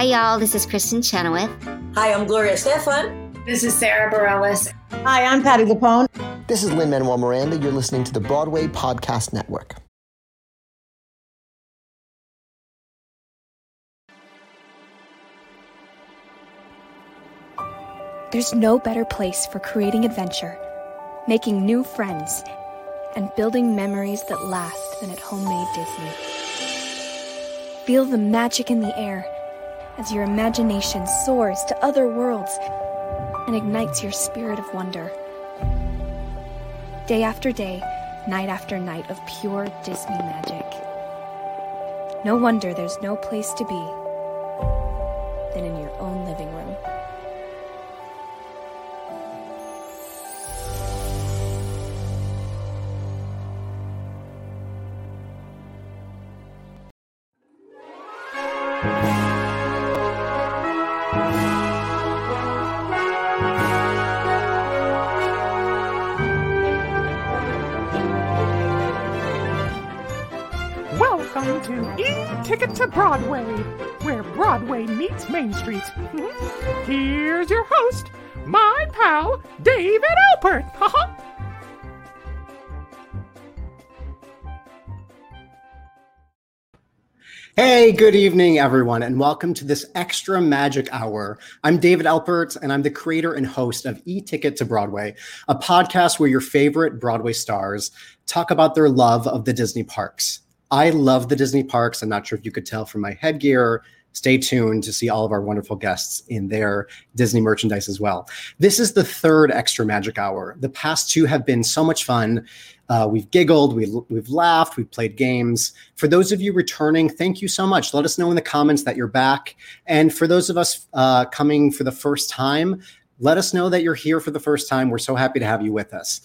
Hi, y'all. This is Kristin Chenoweth. Hi, I'm Gloria Estefan. This is Sara Bareilles. Hi, I'm Patti LuPone. This is Lin-Manuel Miranda. You're listening to the Broadway Podcast Network. There's no better place for creating adventure, making new friends, and building memories that last than at Homemade Disney. Feel the magic in the air as your imagination soars to other worlds and ignites your spirit of wonder. Day after day, night after night of pure Disney magic. No wonder there's no place to be than in your own living room. To Broadway, where Broadway meets Main Street. Here's your host, my pal, David Alpert. Hey, good evening, everyone, and welcome to this extra magic hour. I'm David Alpert, and I'm the creator and host of E Ticket to Broadway, a podcast where your favorite Broadway stars talk about their love of the Disney parks. I love the Disney parks. I'm not sure if you could tell from my headgear. Stay tuned to see all of our wonderful guests in their Disney merchandise as well. This is the third extra magic hour. The past two have been so much fun. Uh, we've giggled, we, we've laughed, we've played games. For those of you returning, thank you so much. Let us know in the comments that you're back. And for those of us uh, coming for the first time, let us know that you're here for the first time. We're so happy to have you with us.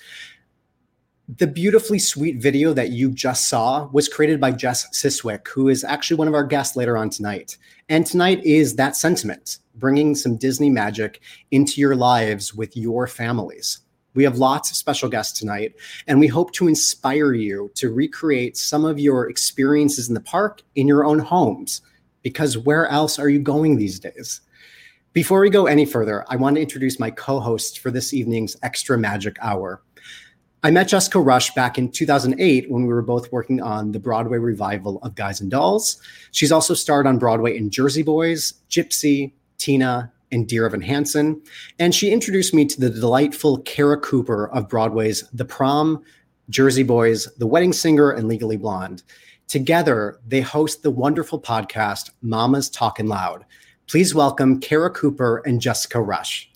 The beautifully sweet video that you just saw was created by Jess Siswick, who is actually one of our guests later on tonight. And tonight is that sentiment, bringing some Disney magic into your lives with your families. We have lots of special guests tonight, and we hope to inspire you to recreate some of your experiences in the park in your own homes, because where else are you going these days? Before we go any further, I want to introduce my co host for this evening's Extra Magic Hour. I met Jessica Rush back in 2008 when we were both working on the Broadway revival of Guys and Dolls. She's also starred on Broadway in Jersey Boys, Gypsy, Tina, and Dear Evan Hansen. And she introduced me to the delightful Cara Cooper of Broadway's The Prom, Jersey Boys, The Wedding Singer, and Legally Blonde. Together, they host the wonderful podcast Mama's Talkin' Loud. Please welcome Cara Cooper and Jessica Rush.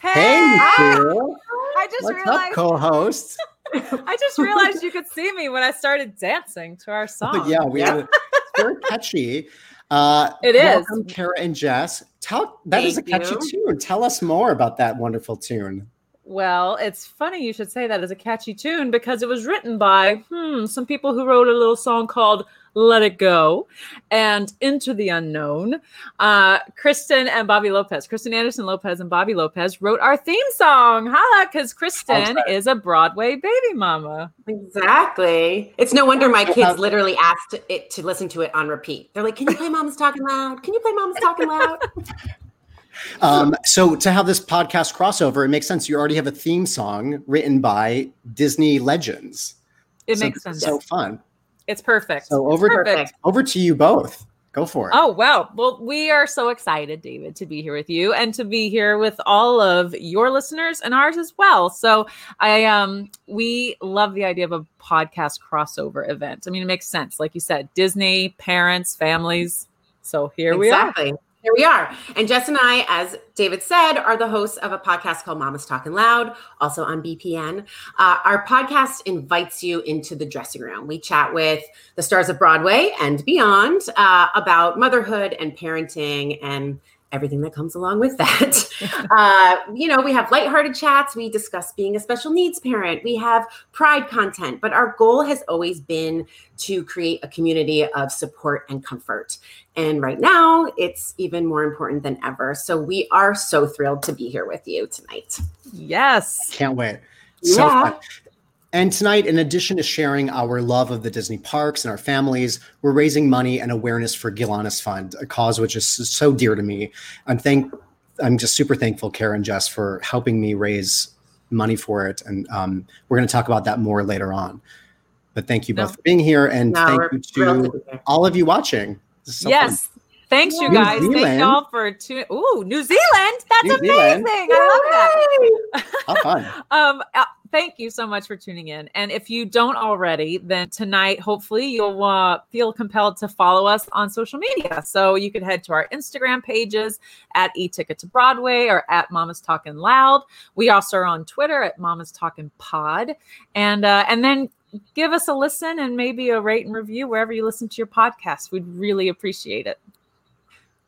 Hey, Phil. I just What's realized up, co-hosts? I just realized you could see me when I started dancing to our song. yeah, we Have, it's very catchy. Uh, It is. welcome, Cara and Jess. Tell that is a catchy you. tune. Tell us more about that wonderful tune. Well, it's funny you should say that as a catchy tune because it was written by hmm, some people who wrote a little song called Let It Go and Into the Unknown. Uh, Kristen and Bobby Lopez, Kristen Anderson Lopez and Bobby Lopez wrote our theme song. Holla, because Kristen is a Broadway baby mama. Exactly. It's no wonder my kids literally asked it to listen to it on repeat. They're like, "Can you play Mama's Talking Loud? Can you play Mama's Talking Loud?" Um, so to have this podcast crossover, it makes sense. You already have a theme song written by Disney legends. It So makes sense. So fun. It's perfect. So over Perfect. over to you both. Go for it. Oh, wow. Well, we are so excited, David, to be here with you and to be here with all of your listeners and ours as well. So I um we love the idea of a podcast crossover event. I mean, it makes sense. Like you said, Disney, parents, families. So here we are. Exactly. Here we are. And Jess and I, as David said, are the hosts of a podcast called Mama's Talking Loud, also on BPN. Uh, our podcast invites you into the dressing room. We chat with the stars of Broadway and beyond uh, about motherhood and parenting and everything that comes along with that. uh, you know, we have lighthearted chats. We discuss being a special needs parent. We have pride content, but our goal has always been to create a community of support and comfort. And right now, it's even more important than ever. So we are so thrilled to be here with you tonight. Yes. Can't wait. So Yeah. fun. And tonight, in addition to sharing our love of the Disney parks and our families, we're raising money and awareness for Gilanis Fund, a cause which is so dear to me. I'm thank, I'm just super thankful, Karen, Jess, for helping me raise money for it, and um, we're going to talk about that more later on. But thank you both No. for being here, and No, thank you to all of you watching. So fun. Thanks, you guys. Thank y'all for tuning. Ooh, New Zealand. That's New amazing. Zealand. I love that. How fun! um uh, thank you so much for tuning in and if you don't already then tonight hopefully you'll uh, feel compelled to follow us on social media so you could head to our instagram pages at e-ticket to broadway or at mama's talking loud we also are on twitter at mama's talking pod and uh, and then give us a listen and maybe a rate and review wherever you listen to your podcast we'd really appreciate it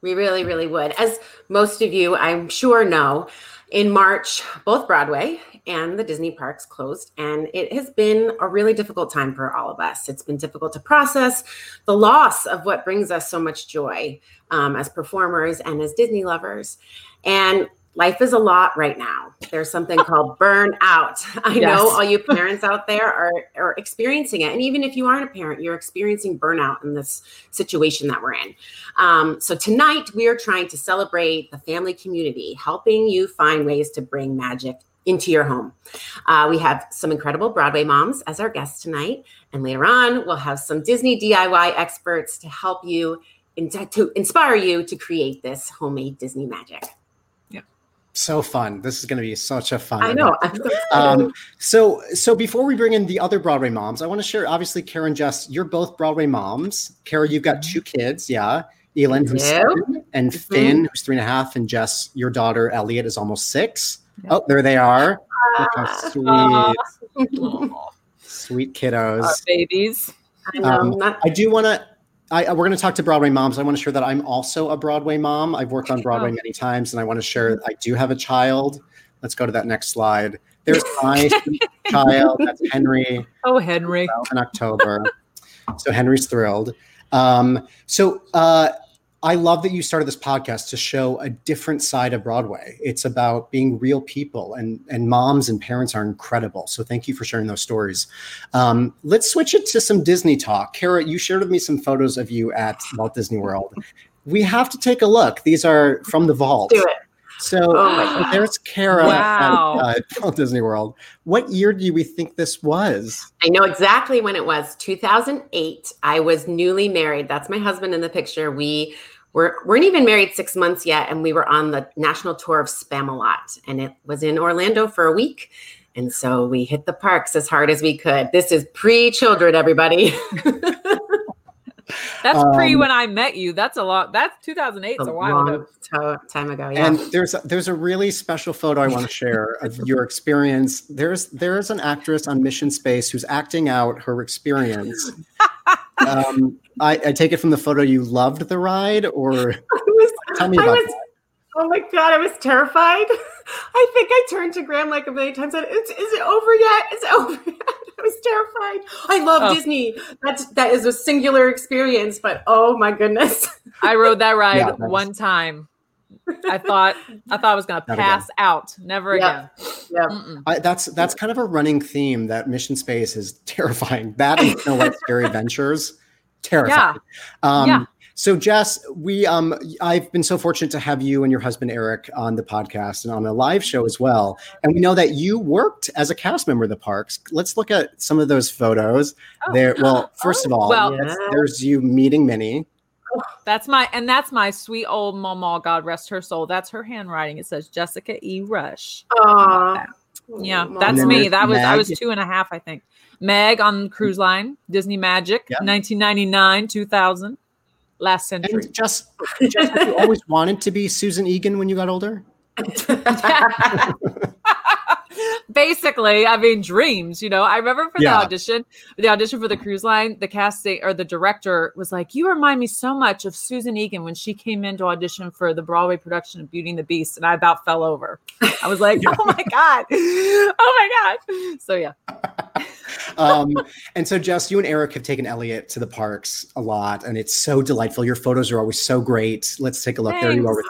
We really, really would. As most of you, I'm sure, know, in March, both Broadway and the Disney parks closed, and it has been a really difficult time for all of us. It's been difficult to process the loss of what brings us so much joy um, as performers and as Disney lovers. And life is a lot right now. There's something called burnout. I know all you parents out there are, are experiencing it. And even if you aren't a parent, you're experiencing burnout in this situation that we're in. Um, so tonight we are trying to celebrate the family community, helping you find ways to bring magic into your home. Uh, we have some incredible Broadway moms as our guests tonight, and later on we'll have some Disney DIY experts to help you in, to inspire you to create this homemade Disney magic. So fun! This is going to be such a fun. I know. So. Um, so, so before we bring in the other Broadway moms, I want to share. Obviously, Karen, Jess, you're both Broadway moms. Cara, you've got two kids, yeah. Elin, who's seven, and Mhm. Finn, who's three and a half, and Jess, your daughter Elliot, is almost six. Oh, there they are. How sweet, sweet our kiddos. babies I know. Um, I do want to. I, we're going to talk to Broadway moms. I want to share that I'm also a Broadway mom. I've worked on Broadway many times, and I want to share that I do have a child. Let's go to that next slide. There's my child. That's Henry. oh henry in October. so Henry's thrilled. Um, so uh, I love that you started this podcast to show a different side of Broadway. It's about being real people, and and moms and parents are incredible. So thank you for sharing those stories. Um, let's switch it to some Disney talk. Cara, you shared with me some photos of you at Walt Disney World. We have to take a look. These are from the vault. Do it. So Oh there's Cara Wow. at uh, Walt Disney World. What year do we think this was? I know exactly when it was 2008. I was newly married. That's my husband in the picture. We were, weren't even married six months yet, and we were on the national tour of Spamalot, and it was in Orlando for a week. And so we hit the parks as hard as we could. This is pre children, everybody. That's pre Um, when I met you. That's a lot. That's 2008. It's a while ago. long time ago. Yeah. And there's there's a really special photo I want to share of your experience. There's there's an actress on Mission Space who's acting out her experience. Um, I, I take it from the photo you loved the ride, or was, tell me I about was- Oh my god, I was terrified. I think I turned to Graham like a million times. And it's, is it over yet? Is it over yet? I was terrified. I love Oh. Disney. That's that is a singular experience, but oh my goodness. I rode that ride Yeah, that's- one time. I thought I thought I was gonna Not again. pass out. Never Yeah. again. Yeah. I, that's that's kind of a running theme that Mission Space is terrifying. That and Snow White Scary Adventures, terrifying. Um, Yeah. So Jess, we um, I've been so fortunate to have you and your husband Eric on the podcast and on a live show as well. And we know that you worked as a cast member of the parks. Let's look at some of those photos. Oh. There. Well, first of all, Well- that's- there's you meeting Minnie. That's my and that's my sweet old mama. God rest her soul. That's her handwriting. It says Jessica E. Rush. Aw. Yeah, that's me. That was I was two and a half, I think. Meg on mm. cruise line, Disney Magic, Yeah. 1999, 2000, last century. And Jess, have you always wanted to be Susan Egan when you got older? basically i mean dreams you know i remember for Yeah. the audition the audition for the cruise line the casting or the director was like you remind me so much of susan egan when she came in to audition for the broadway production of beauty and the beast and i about fell over i was like oh my god oh my god so yeah um, and so, Jess, you and Eric have taken Elliot to the parks a lot, and it's so delightful. Your photos are always so great. Let's take a look. There you are.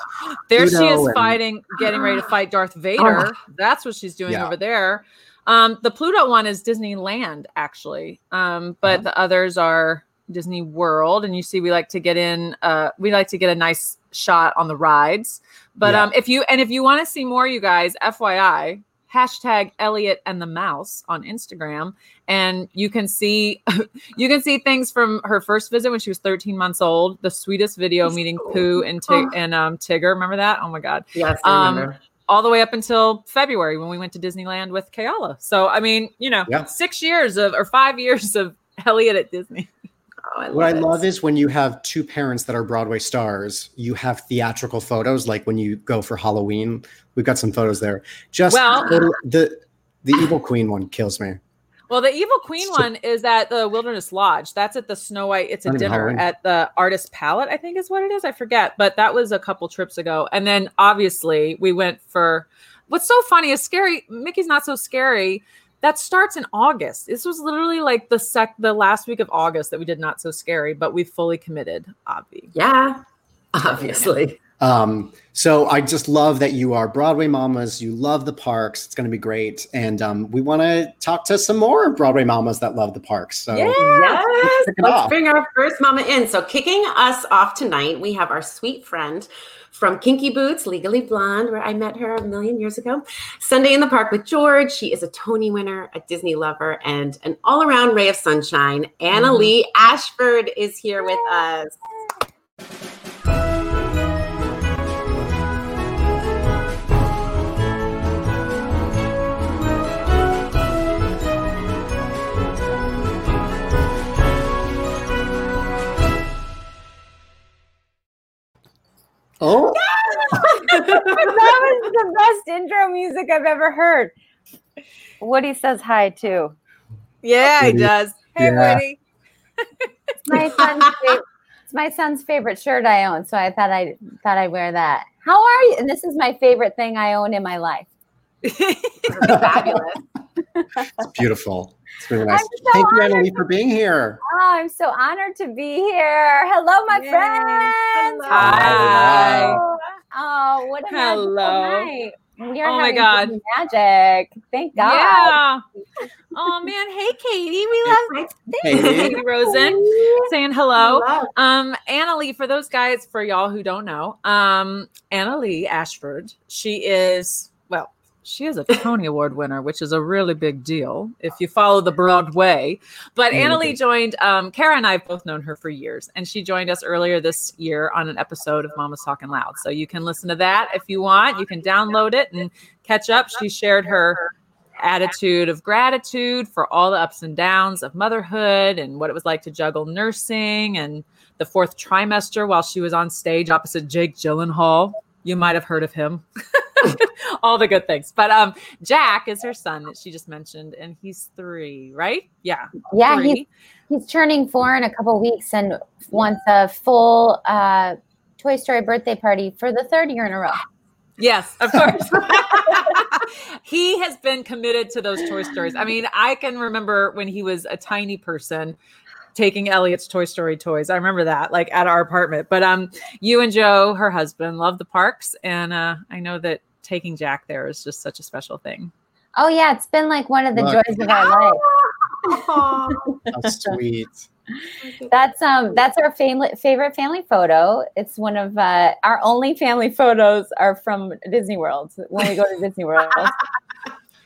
There she is and- fighting getting ready to fight darth vader that's what she's doing Yeah. over there um the pluto one is disneyland actually um but Uh-huh. the others are disney world and you see we like to get in uh we like to get a nice shot on the rides but Yeah. um if you and if you want to see more you guys fyi hashtag elliot and the mouse on instagram and you can see you can see things from her first visit when she was 13 months old the sweetest video meeting pooh and, Tig- and um, tigger remember that oh my god Yes, I Um, all the way up until February when we went to Disneyland with Kayala. So I mean, you know, Yeah. six years of or five years of Elliot at Disney. Oh, I what I it. love is when you have two parents that are Broadway stars, you have theatrical photos, like when you go for Halloween. We've got some photos there. Just Well- the the, the Evil Queen one kills me. Well, the Evil Queen So- one is at the Wilderness Lodge. That's at the Snow White. It's a dinner Halloween. at the Artist Palette, I think is what it is. I forget, but that was a couple trips ago. And then obviously we went for what's so funny is scary. Mickey's not so scary. That starts in August. This was literally like the sec the last week of August that we did not so scary, but we fully committed, Obvi. Yeah, obviously. Um, so I just love that you are Broadway mamas. You love the parks. It's going to be great, and um, we want to talk to some more Broadway mamas that love the parks. So Yes, it let's bring our first mama in. So, kicking us off tonight, we have our sweet friend from Kinky Boots, Legally Blonde, where I met her a million years ago. Sunday in the Park with George. She is a Tony winner, a Disney lover, and an all around ray of sunshine. Annaleigh Ashford is here with us. Oh, that was the best intro music I've ever heard. Woody says hi too. Yeah, he does. Hey, Yeah. Woody. It's my son's favorite, it's my son's favorite shirt I own, so I thought I thought I'd wear that. How are you? And this is my favorite thing I own in my life. Fabulous. It's beautiful. It's really nice. So Thank you, Annaleigh, for being here. Oh, I'm so honored to be here. Hello, my Yay. friends. Hi. Oh, what a magical Hello. night. We are Oh my God. Magic. Thank God. Yeah. Oh man, hey Katie, we love Katie. Katie Rosen saying hello. Hello. Um, Annaleigh, for those guys, for y'all who don't know, um, Annaleigh Ashford, she is well, she is a Tony Award winner, which is a really big deal if you follow the Broadway. But Annaleigh joined um, Kara and I have both known her for years, and she joined us earlier this year on an episode of Mama's Talking Loud. So you can listen to that if you want. You can download it and catch up. She shared her attitude of gratitude for all the ups and downs of motherhood and what it was like to juggle nursing and the fourth trimester while she was on stage opposite Jake Gyllenhaal. You might have heard of him. all the good things. But um Jack is her son that she just mentioned and he's 3, right? Yeah. Yeah, three. he's he's turning four in a couple weeks and wants a full uh, Toy Story birthday party for the third year in a row. Yes, of course. he has been committed to those Toy Stories. I mean, I can remember when he was a tiny person taking Elliot's Toy Story toys. I remember that, like at our apartment. But um, you and Joe, her husband, love the parks, and uh, I know that taking Jack there is just such a special thing. Oh yeah, it's been like one of the Look. joys of our life. Aw. How sweet. That's um that's our family favorite family photo. It's one of uh, our only family photos are from Disney World when we go to Disney World.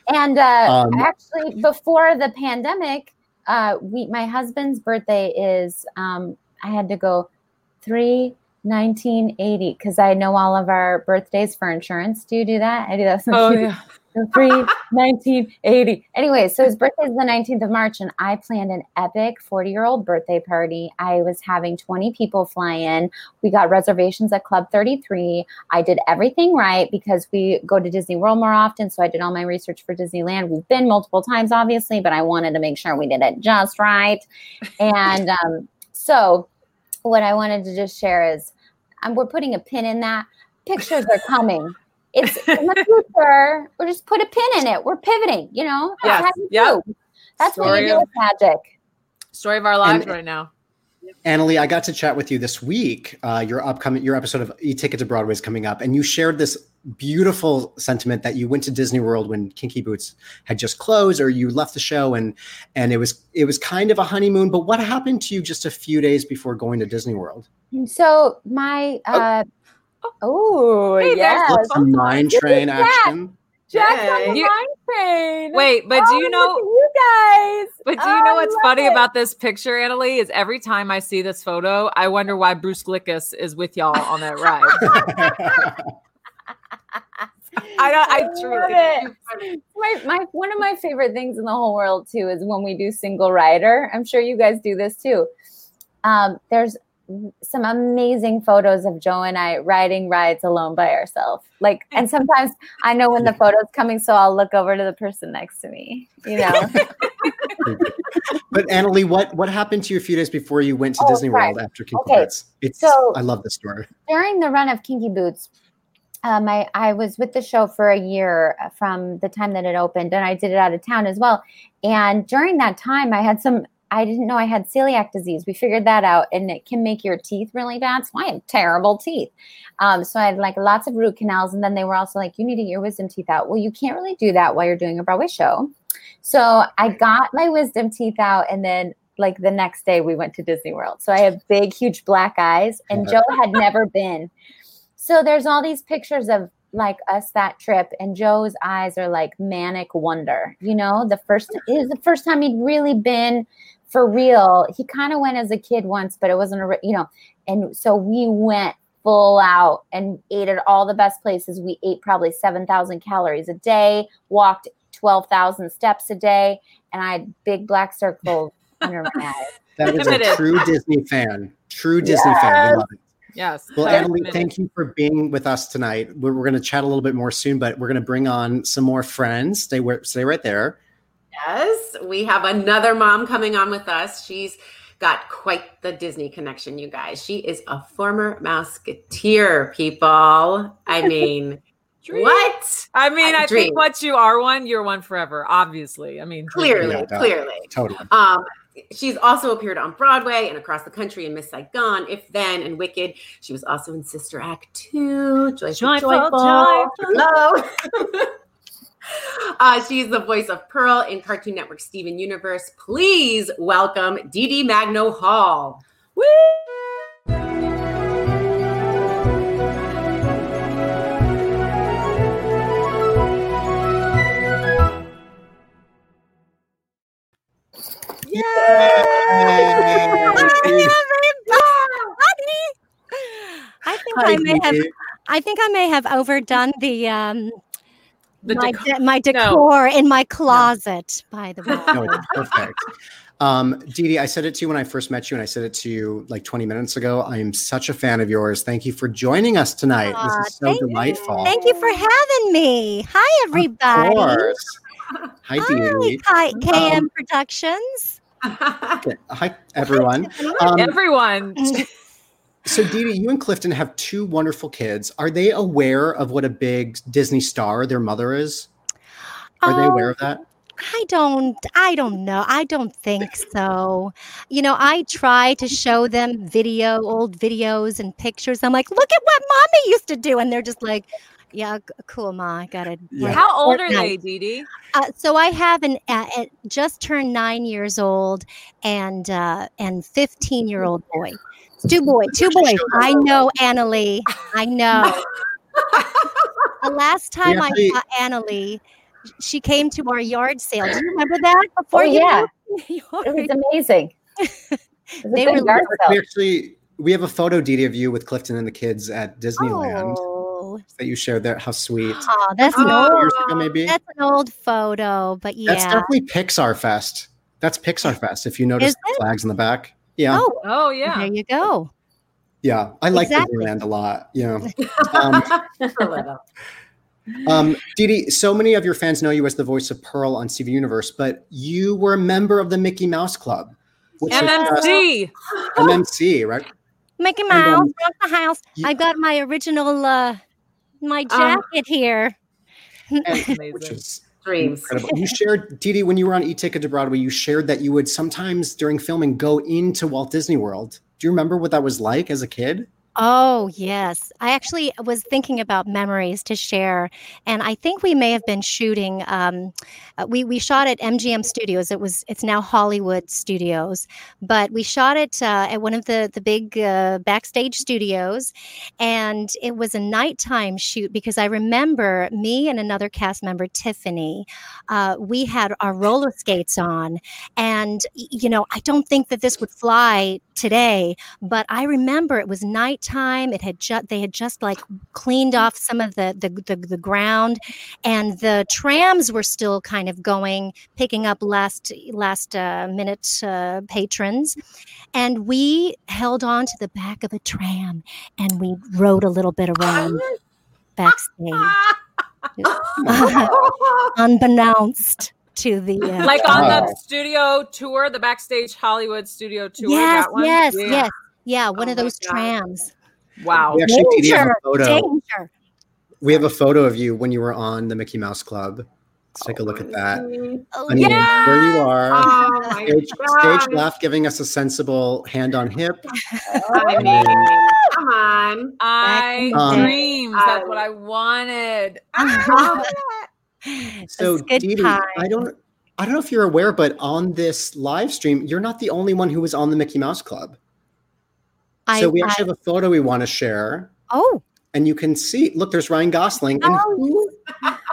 And uh, Um, actually, before the pandemic, uh, we my husband's birthday is um, I had to go three 1980 because I know all of our birthdays for insurance. Do you do that? I do that. Oh yeah. 3, 1980. Anyway, so his birthday is the 19th of March, and I planned an epic 40 year old birthday party. I was having 20 people fly in. We got reservations at Club 33. I did everything right because we go to Disney World more often. So I did all my research for Disneyland. We've been multiple times, obviously, but I wanted to make sure we did it just right. And um, so, what I wanted to just share is um, we're putting a pin in that. Pictures are coming. It's in the future. We're just put a pin in it. We're pivoting. You know. That's Yes. how you Yep. do. That's what Story you do of- with magic. Story of our lives And- right now. Annaleigh, I got to chat with you this week. Uh, your upcoming, your episode of E-Ticket to Broadway is coming up, and you shared this beautiful sentiment that you went to Disney World when Kinky Boots had just closed, or you left the show, and and it was it was kind of a honeymoon. But what happened to you just a few days before going to Disney World? So my uh oh, Hey, there's yes. What's the mine train action? Jack's on the Yay. You- mine train. Wait, but do Oh, you know? you guys? But do you Oh, know what's funny it. about this picture, Annaleigh? Is every time I see this photo, I wonder why Bruce Glickus is with y'all on that ride. I don't. I love truly. it. My, my one of my favorite things in the whole world too is when we do single rider. I'm sure you guys do this too. Um, there's some amazing photos of Joe and I riding rides alone by ourselves. Like, and sometimes I know when the photo's coming, so I'll look over to the person next to me. You know, But Annaleigh, what what happened to you a few days before you went to Oh, Disney right. World after Kinky Okay, Boots? It's so- I love this story. during the run of Kinky Boots, um, I, I was with the show for a year uh, from the time that it opened, and I did it out of town as well. And during that time, I had some, I didn't know I had celiac disease. We figured that out, and it can make your teeth really bad. So I had terrible teeth. Um, so I had like lots of root canals, and then they were also like, you need to get your wisdom teeth out. Well, you can't really do that while you're doing a Broadway show. So I got my wisdom teeth out, and then like the next day we went to Disney World. So I have big, huge black eyes, and Joe had never been. So there's all these pictures of like us that trip, and Joe's eyes are like manic wonder. You know, the first is the first time he'd really been for real. He kind of went as a kid once, but it wasn't a re- you know. And so we went full out and ate at all the best places. We ate probably seven thousand calories a day, walked twelve thousand steps a day, and I had big black circles under my eyes. That is a true Disney fan. True Disney fan. We love it. Yes. Well, so Annaleigh, thank you for being with us tonight. We're, we're going to chat a little bit more soon, but we're going to bring on some more friends. Stay where, stay right there. Yes, we have another mom coming on with us. She's got quite the Disney connection, you guys. She is a former Mouseketeer, people. I mean, what? I mean, I I think once you are one, you're one forever. Obviously, I mean. Clearly, Yeah, no. clearly. Totally. Um, she's also appeared on Broadway and across the country in Miss Saigon, If Then, and Wicked. She was also in Sister Act 2, Joyful, Joyful, Joyful. joyful. Hello. uh, she's the voice of Pearl in Cartoon Network Steven Universe. Please welcome Dee Dee Magno Hall. I think Hi, I may have. I think I may have overdone the um The my, decor- de- my No. in my closet. By the way, No, it's perfect. Um, Dee Dee, I said it to you when I first met you, and I said it to you like 20 minutes ago. I am such a fan of yours. Thank you for joining us tonight. Aw, this is so thank- delightful. thank you for having me. Hi, Of everybody. course. Hi, Dee Dee. Hi, KM Um, Productions. Okay. Hi, everyone. Um, Everyone. So, Dee Dee, you and Clifton have two wonderful kids. Are they aware of what a big Disney star their mother is? Are they aware Um, of that? I don't I don't know. I don't think so. You know, I try to show them video, old videos and pictures. I'm like, look at what mommy used to do. And they're just like, yeah, cool, ma. I got it. Yeah. How old are they, Dee Dee? Uh, so I have an uh, uh, just turned nine years old and uh, and 15 year old boy. It's two boys, two boys. I know, Annaleigh. I know. the last time I actually- saw Annaleigh, she came to our yard sale. Do you remember that? Oh, before Oh, you yeah. moved to New It was amazing. It was They were yard We actually we have a photo, Dee Dee, of you with Clifton and the kids at Disneyland. Oh, Oh, that you shared there. How sweet. oh that's an old, years ago, maybe. that's an old photo, but yeah. That's definitely Pixar Fest. That's Pixar Fest. If you notice the flags in the back. Yeah. Oh, Oh yeah. there you go. Yeah. I like Exactly. Disneyland a lot. Yeah. Um, A. Um, Dee Dee, so many of your fans know you as the voice of Pearl on CV Universe, but you were a member of the Mickey Mouse Club, which is just MMC. MMC, right? Mickey And, Mouse, um, the house. you- I got my original, uh, my Uh, jacket here. Which Amazing. is Dreams. You shared, Dee, when you were on E-Ticket to Broadway, you shared that you would sometimes during filming go into Walt Disney World. Do you remember what that was like as a kid? Oh, yes. I actually was thinking about memories to share. And I think we may have been shooting. Um, uh, we, we shot at MGM Studios. It was it's now Hollywood Studios, but we shot it uh, at one of the the big uh, backstage studios, and it was a nighttime shoot because I remember me and another cast member, Tiffany. Uh, we had our roller skates on, and you know I don't think that this would fly today, but I remember it was nighttime. It had just they had just like cleaned off some of the the, the the ground, and the trams were still kind of going, picking up last last uh, minute uh, patrons, and we held on to the back of a tram and we rode a little bit around backstage, unbeknownst to the uh, Like on Wow. the studio tour, the backstage Hollywood studio tour. yes, that one? yes, Yeah. yes, yeah, one Oh of those God. trams. Wow. We actually Dee Dee, have a photo. danger. We have a photo of you when you were on the Mickey Mouse Club. Let's take a look at that. Oh, Honey, Yeah. there you are. Oh Stage, stage left, giving us a sensible hand on hip. I mean, come on. I Um, dreams. That's what I wanted. So, It's good Dee Dee, time. I don't, I don't know if you're aware, but on this live stream, you're not the only one who was on the Mickey Mouse Club. I, so we I- actually have a photo we want to share, oh, and you can see. Look, there's Ryan Gosling, and Oh. who,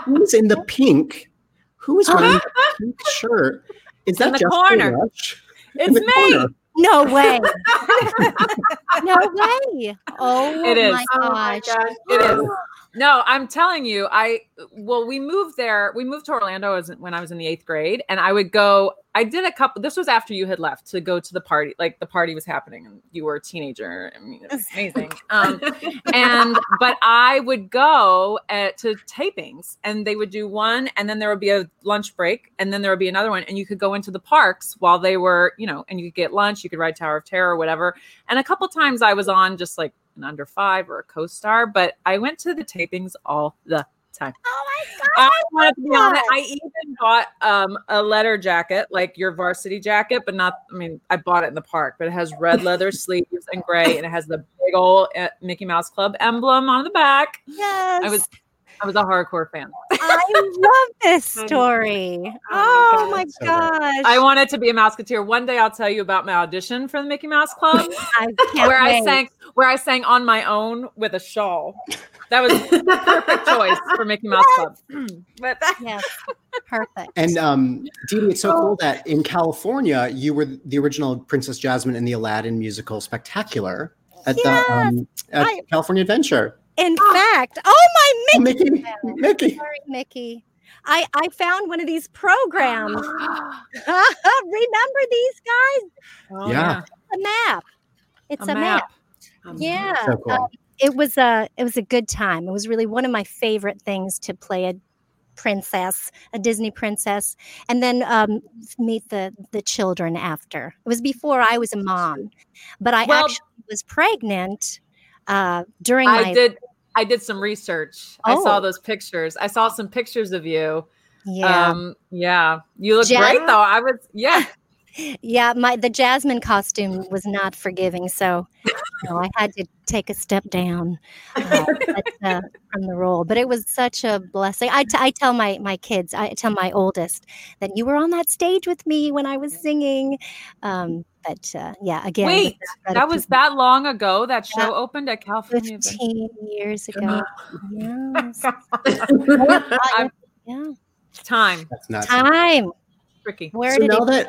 who's in the pink? Who is wearing the pink shirt? Is that the Jessica corner. Rush? In It's the me. corner. no way, no way. Oh It is. my Oh my gosh. gosh. It is. No, I'm telling you, I well, we moved there. We moved to Orlando as when I was in the eighth grade, and I would go. I did a couple. This was after you had left to go to the party. Like the party was happening, and you were a teenager. I mean, it was amazing. Um, and but I would go at, to tapings, and they would do one, and then there would be a lunch break, and then there would be another one, and you could go into the parks while they were, you know, and you could get lunch. You could ride Tower of Terror or whatever. And a couple times I was on just like an under five or a co-star, but I went to the tapings all the time. Oh my god. I wanted on it. I even bought um, a letter jacket, like your varsity jacket, but not. I mean, I bought it in the park, but it has red leather sleeves and gray, and it has the big old uh, Mickey Mouse Club emblem on the back. Yes. I was, I was a hardcore fan. I love this story. Oh Oh my my God. gosh. I wanted to be a Mouseketeer. One day, I'll tell you about my audition for the Mickey Mouse Club, I can't where I sang, where I sang on my own with a shawl. That was the perfect choice for Mickey Mouse Club. but Yes. Perfect. And um, Dee Dee, it's so cool that in California, you were the original Princess Jasmine in the Aladdin musical Spectacular at Yes, the um, at I- California Adventure. In fact, oh my Mickey. Mickey, Mickey. Sorry, Mickey. I, I found one of these programs. Remember these guys? Oh, Yeah. A map. It's a, map. Yeah. So cool. uh, it was a it was a good time. It was really one of my favorite things to play a princess, a Disney princess, and then um, meet the the children after. It was before I was a mom, but I Well- actually was pregnant uh, during I my did. I did some research. I saw Oh. those pictures. I saw some pictures of you. yeah Um, yeah. You look great though. I was yeah. Yeah my the Jasmine costume was not forgiving, so you know, I had to take a step down uh, but, uh, from the role. But it was such a blessing. I, t- I tell my my kids, I tell my oldest that you were on that stage with me when I was singing. Um, but uh, yeah, again, Wait, that that was that long ago that show Yeah. opened at California. Adventure? fifteen years ago. yes. Yeah, time That's nuts. time. tricky. Where so did now it that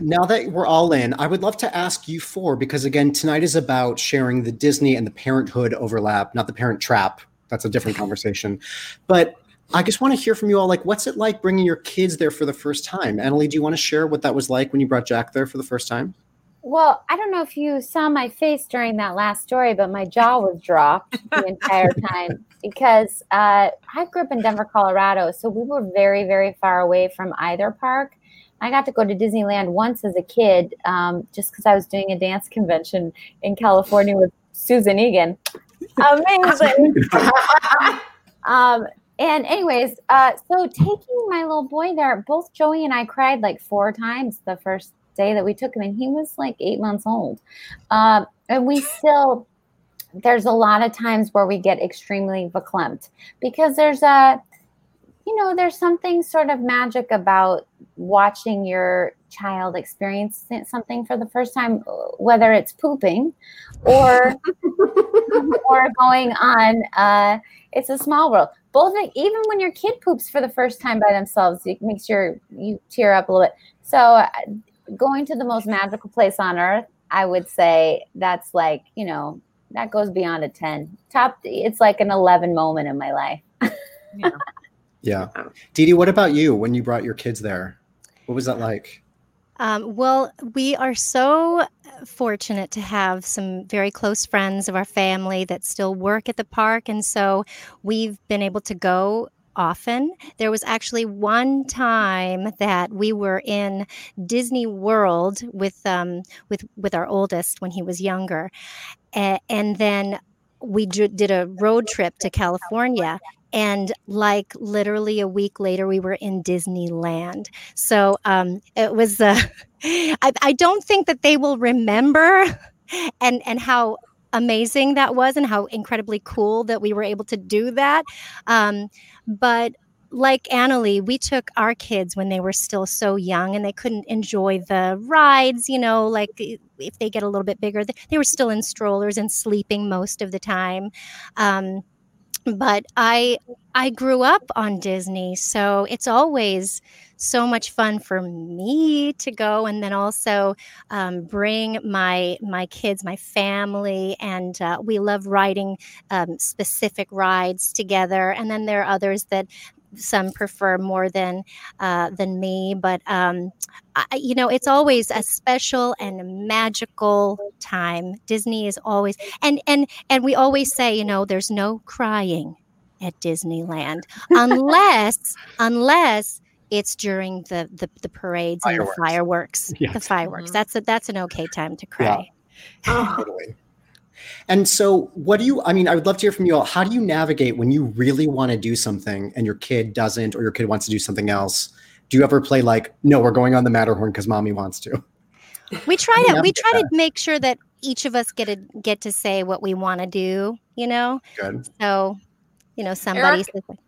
now that we're all in, I would love to ask you four because again, tonight is about sharing the Disney and the parenthood overlap, not the parent trap that's a different conversation. But I just want to hear from you all. Like, what's it like bringing your kids there for the first time? Annaleigh, do you want to share what that was like when you brought Jack there for the first time? Well, I don't know if you saw my face during that last story, but my jaw was dropped the entire time because uh, I grew up in Denver, Colorado. So we were very, very far away from either park. I got to go to Disneyland once as a kid um, just because I was doing a dance convention in California with Susan Egan. Amazing. um, and anyways, uh, so taking my little boy there, both Joey and I cried like four times the first day that we took him, and he was like eight months old. Um, and we still, there's a lot of times where we get extremely verklempt because there's a, you know, there's something sort of magic about watching your child experience something for the first time, whether it's pooping or or going on. Uh, it's a small world. Both, even when your kid poops for the first time by themselves, it makes your you tear up a little bit. So, uh, going to the most magical place on earth, I would say that's like you know that goes beyond a ten. Top, it's like an eleven moment in my life. yeah. Yeah. Dee Dee, what about you when you brought your kids there? What was that like? Um, well, we are so fortunate to have some very close friends of our family that still work at the park. And so we've been able to go often. There was actually one time that we were in Disney World with um, with with our oldest when he was younger, and then we did a road trip to California and like literally a week later we were in disneyland so um, it was uh, I, I don't think that they will remember and and how amazing that was and how incredibly cool that we were able to do that um, but like Annaleigh, we took our kids when they were still so young and they couldn't enjoy the rides, you know, like if they get a little bit bigger, they were still in strollers and sleeping most of the time. Um, but I I grew up on Disney, so it's always so much fun for me to go, and then also um, bring my my kids, my family, and uh, we love riding um, specific rides together. And then there are others that some prefer more than uh, than me but um, I, you know it's always a special and magical time disney is always and and and we always say you know there's no crying at disneyland unless unless it's during the the, the parades fireworks. and the fireworks yeah. the fireworks mm-hmm. that's a that's an okay time to cry yeah. totally and so, what do you, I mean, I would love to hear from you all. How do you navigate when you really want to do something and your kid doesn't, or your kid wants to do something else? Do you ever play like, no, we're going on the Matterhorn because mommy wants to? We try to, we try that? to make sure that each of us get to get to say what we want to do, you know? Good. So, you know, somebody Eric,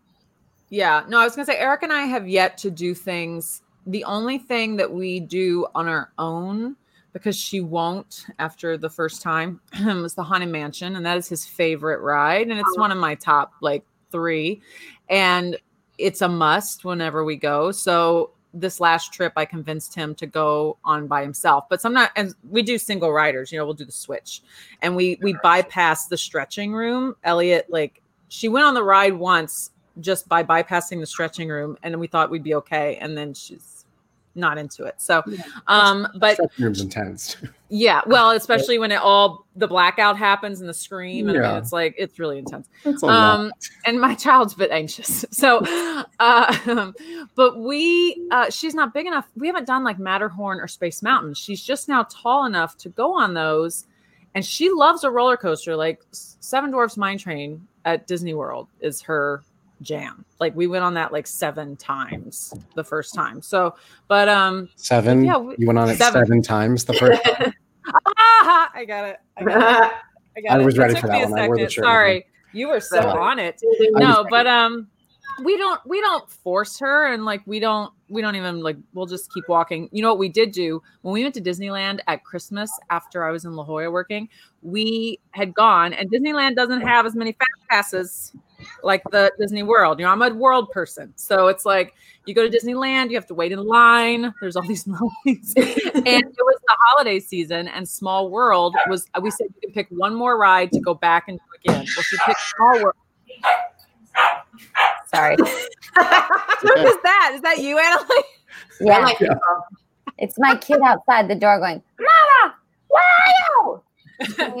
Yeah, no, I was going to say, Eric and I have yet to do things. The only thing that we do on our own because she won't after the first time was the haunted mansion and that is his favorite ride and it's one of my top like three. And it's a must whenever we go. So this last trip i convinced him to go on by himself. But some not and we do single riders you know we'll do the switch. And we we bypass the stretching room. Elliot like she went on the ride once just by bypassing the stretching room and we thought we'd be okay and then she's not into it. So, um, but room's intense. Yeah, well, especially when it all the blackout happens and the scream, and yeah. it's like it's really intense. Um, and my child's a bit anxious. So, uh, but we, uh, she's not big enough. We haven't done like Matterhorn or Space Mountain. She's just now tall enough to go on those, and she loves a roller coaster. Like Seven Dwarfs Mine Train at Disney World is her jam. Like we went on that like seven times the first time. So, but um, seven. Yeah, we, you went on it seven, seven times the first. time? ah, I got it. I got it. I, got I was it. ready it for that one. I wore the shirt. Sorry, you were so on it. No, but um, we don't we don't force her, and like we don't we don't even like we'll just keep walking. You know what we did do when we went to Disneyland at Christmas after I was in La Jolla working? We had gone, and Disneyland doesn't have as many fast passes like the Disney World. You know, I'm a world person. So it's like you go to Disneyland, you have to wait in line. There's all these lines. and it was the holiday season, and Small World was, we said you can pick one more ride to go back and do again. Well, she picked Small World. Sorry. Who is that? Is that you, Annaleigh? Yeah. Like Yeah. It's my kid outside the door going, Mama, where are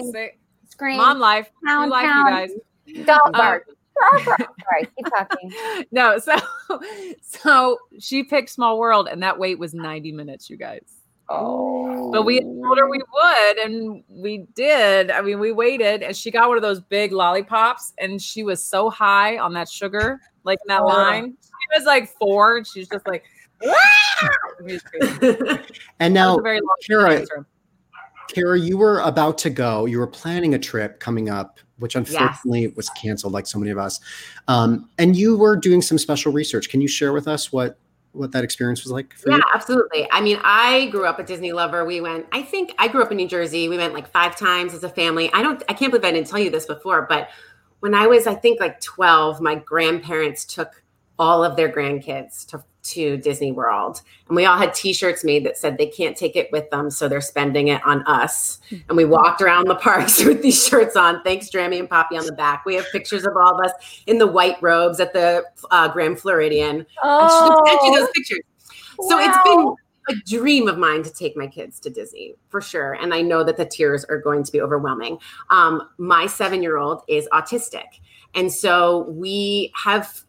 you? Scream. Mom life. We Pound, like pound. you guys. Dog Um, bark. Bark, bark. Sorry, keep talking. no, so so she picked Small World, and that wait was 90 minutes, you guys. Oh. But we told her we oh. would, and we did. I mean, we waited, and she got one of those big lollipops, and she was so high on that sugar, like in that Oh. line. She was like four, and she's just like! It was crazy. That And now, very Cara. Cara, you were about to go. You were planning a trip coming up, which unfortunately was canceled, like so many of us. Um, and you were doing some special research. Can you share with us what what that experience was like for Yeah, you? absolutely. I mean, I grew up a Disney lover. We went, I think I grew up in New Jersey. We went like five times as a family. I don't, I can't believe I didn't tell you this before, but when I was, I think like 12, my grandparents took all of their grandkids to, to Disney World. And we all had t shirts made that said they can't take it with them. So they're spending it on us. And we walked around the parks with these shirts on. Thanks, Drammy and Poppy on the back. We have pictures of all of us in the white robes at the uh, Grand Floridian. I should have sent you those pictures. So it's been a dream of mine to take my kids to Disney for sure. And I know that the tears are going to be overwhelming. Um, my seven year old is autistic. And so we have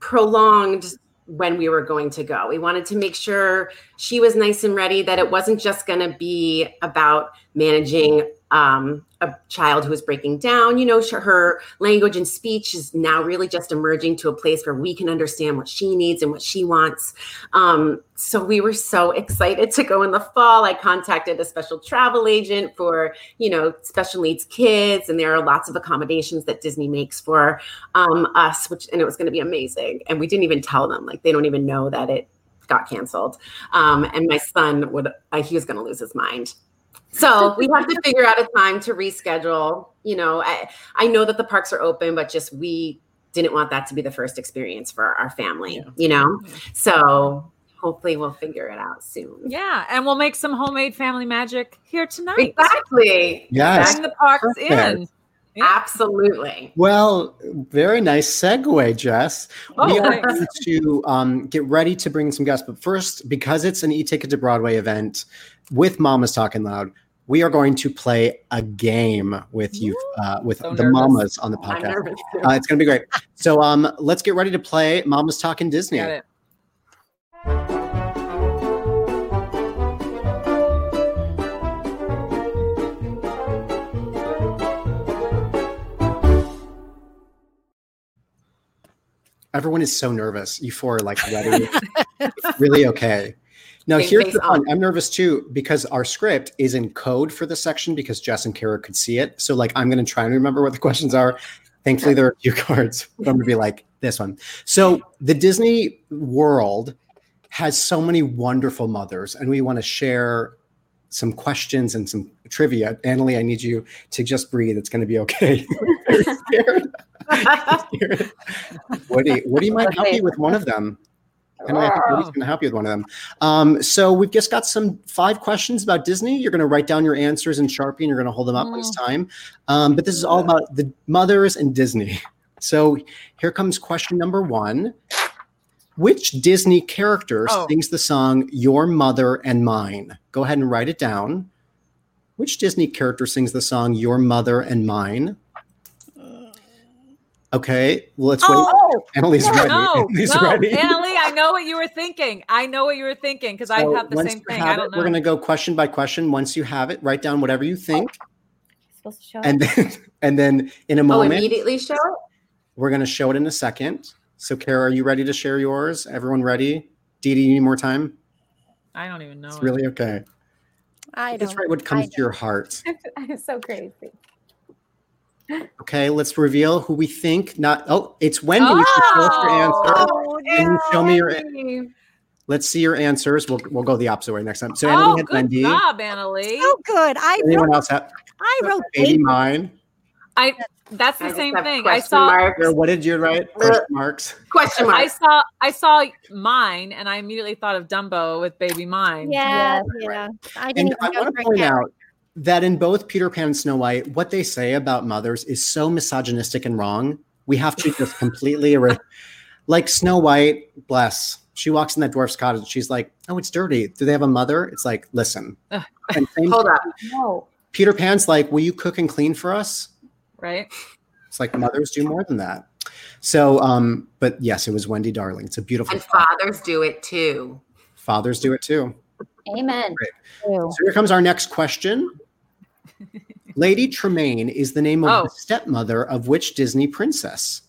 prolonged when we were going to go. We wanted to make sure she was nice and ready, that it wasn't just going to be about managing um, a child who is breaking down. You know, her language and speech is now really just emerging to a place where we can understand what she needs and what she wants. Um, so we were so excited to go in the fall. I contacted a special travel agent for, you know, special needs kids, and there are lots of accommodations that Disney makes for um, us, which and it was going to be amazing. And we didn't even tell them; like they don't even know that it got canceled. Um, and my son would uh, he was going to lose his mind. So we have to figure out a time to reschedule. You know, I I know that the parks are open, but just we didn't want that to be the first experience for our family. You know, so hopefully we'll figure it out soon. Yeah, and we'll make some homemade family magic here tonight. Exactly. Yes. Bring the parks Perfect. in. Absolutely. Well, very nice segue, Jess. Oh, we are going to um, get ready to bring some guests, but first, because it's an e-ticket to Broadway event with Mamas Talking Loud, we are going to play a game with you, uh, with So the nervous. mamas on the I'm podcast. nervous. Uh, it's going to be great. So, um, let's get ready to play Mamas Talking Disney. Got it. Everyone is so nervous. You four are like ready. Really okay. Now, Same here's the fun. I'm nervous too because our script is in code for the section because Jess and Cara could see it. So, like, I'm going to try and remember what the questions are. Thankfully, there are a few cards. I'm going to be like this one. So, the Disney world has so many wonderful mothers, and we want to share some questions and some trivia. Annaleigh, I need you to just breathe. It's going to be okay. Very scared. Scared. Woody, Woody might help you with one of them. And I think Woody's going to help you with one of them. Um, so we've just got some five questions about Disney. You're going to write down your answers in Sharpie and you're going to hold them up when it's time. Um, but this is all about the mothers and Disney. So here comes question number one. Which Disney character Oh. sings the song Your Mother and Mine? Go ahead and write it down. Which Disney character sings the song Your Mother and Mine? Okay, well, let's wait. Oh, oh. Annaleigh's ready. No, Annaleigh's no, ready. Annaleigh, I know what you were thinking. I know what you were thinking because I have the once same you thing. have I don't know. We're going to go question by question. Once you have it, write down whatever you think, supposed to show and it? then and then in a Oh, moment immediately show it? we're going to show it in a second. So, Cara, are you ready to share yours? Everyone ready? Dee Dee, you need more time? I don't even know. It's it. really okay. I Just don't. write what comes to your heart. I'm so crazy. Okay, let's reveal who we think. Not oh, it's Wendy. You should show us answer. Oh, oh Can you show me your? Let's see your answers. We'll we'll go the opposite way next time. So, Oh, Emily had good Wendy. job, Annaleigh. so good. I Anyone wrote, else have I wrote baby baby. mine? I that's the just same thing. I saw marks. Or what did you write? Question marks. Question I mark. saw I saw mine and I immediately thought of Dumbo with baby mine. Yeah, Yeah. yeah. I didn't And I even know want to Rick point had- out that in both Peter Pan and Snow White, what they say about mothers is so misogynistic and wrong. We have to just completely erase. Like Snow White, bless. She walks in that dwarf's cottage. She's like, "Oh, it's dirty. Do they have a mother?" It's like, listen. And same Hold up. No. Peter Pan's like, "Will you cook and clean for us?" Right. It's like mothers do more than that. So, um, but yes, it was Wendy Darling. It's a beautiful. And fathers do it too. Fathers do it too. Amen. Great. So here comes our next question. Lady Tremaine is the name of Oh. the stepmother of which Disney princess?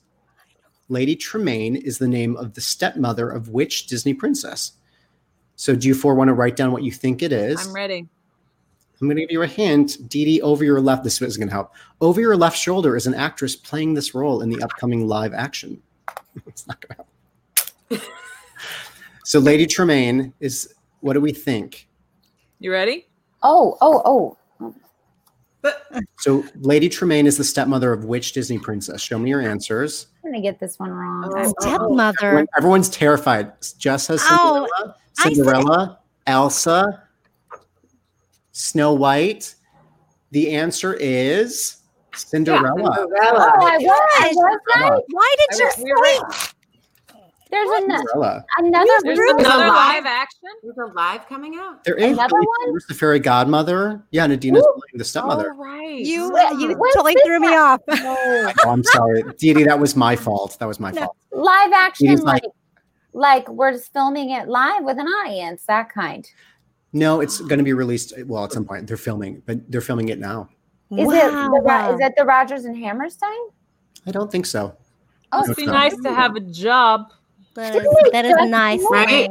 Lady Tremaine is the name of the stepmother of which Disney princess? So do you four want to write down what you think it is? I'm ready. I'm going to give you a hint. Dee Dee, over your left, this is going to help. Over your left shoulder is an actress playing this role in the upcoming live action. it's not going to help. so Lady Tremaine is, what do we think? You ready? Oh, oh, oh. So Lady Tremaine is the stepmother of which Disney princess? Show me your answers. I'm gonna get this one wrong. Oh, oh Stepmother. Everyone- everyone's terrified. Jess has Oh, Cinderella, I said- Cinderella, Elsa, Snow White. The answer is Cinderella. Oh, Cinderella. I was. I was right. Why did you I- we were say? Right. There's an, Cinderella. another. There's another Live? live action. There's a live coming out. There is Another one? Cyrus, the fairy godmother. Yeah, Nadina's Ooh. playing the stepmother. Oh, right. You Wait, uh, you totally this threw me off. No. Oh, I'm sorry, Dee Dee. That was my fault. That was my No. fault. live action, He's like- like, like we're just filming it live with an audience, that kind. No, it's going to be released. Well, at some point they're filming, but they're filming it now. Is it the, is it the Rodgers and Hammerstein? I don't think so. Oh, it'd be it's nice to have a job. That Didn't is, they that is just nice. Right?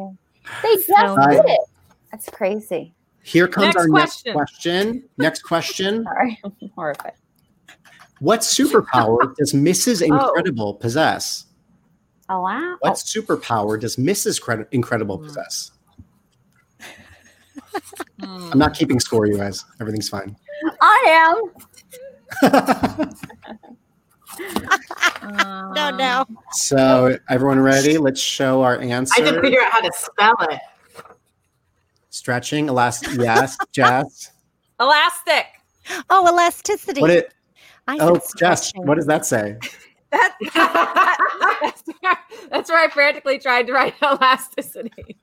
They just So- did it. That's crazy. Here comes Next our question. next question. Next question. Sorry, I'm horrified. What superpower does Mrs. Oh. Incredible possess? Oh wow! What superpower does Mrs. Cred- Incredible possess? Hmm. I'm not keeping score, you guys. Everything's fine. I No, um, no. so, everyone ready? Let's show our answer. I answer. had to figure out how to spell it. Stretching, elastic. Yes, Jess. Elastic. Oh, elasticity. What it? I Oh, Jess. stretching. What does that say? That, that's, where, that's where I frantically tried to write elasticity.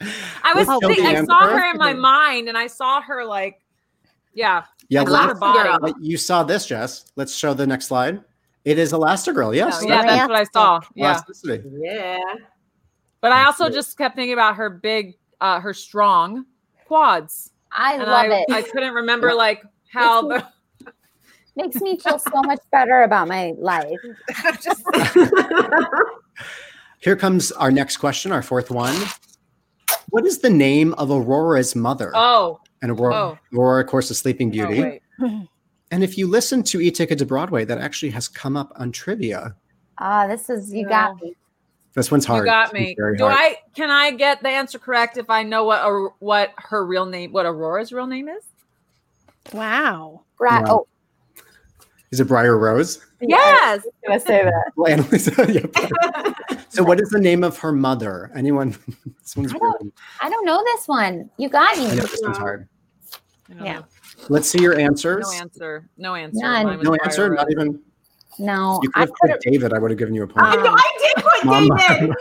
I was Let's thinking, I saw answer. her in my mind, and I saw her like, yeah, Yeah, I saw her body. You saw this, Jess. Let's show the next slide. It is Elastigirl. Yes. Oh, yeah, that's what I saw. Yeah, yeah. but I also just kept thinking about her big, uh, her strong quads. I and love I, it. I couldn't remember like how the. Makes me feel so much better about my life. Here comes our next question, our fourth one. What is the name of Aurora's mother? Oh, and Aurora, oh. Aurora, of course, is Sleeping oh, Beauty. wait. and if you listen to E-Ticket to Broadway, that actually has come up on trivia. Ah, this is you got me. This one's hard. You got me. Do hard. I? Can I get the answer correct if I know what Aur- what her real name, what Aurora's real name is? Wow. Bra- Wow. Oh, Is it Briar Rose? Yes. I was gonna say that. Well, Annalisa, yeah. so, what is the name of her mother? Anyone? this one's I don't- I don't know this one. You got I know me. this one's hard. I Yeah. Know. Let's see your answers. No answer. No answer. None. No answer. Not even. No, You could I have put David. I would have given you a point. I, know, I did put Mama. David.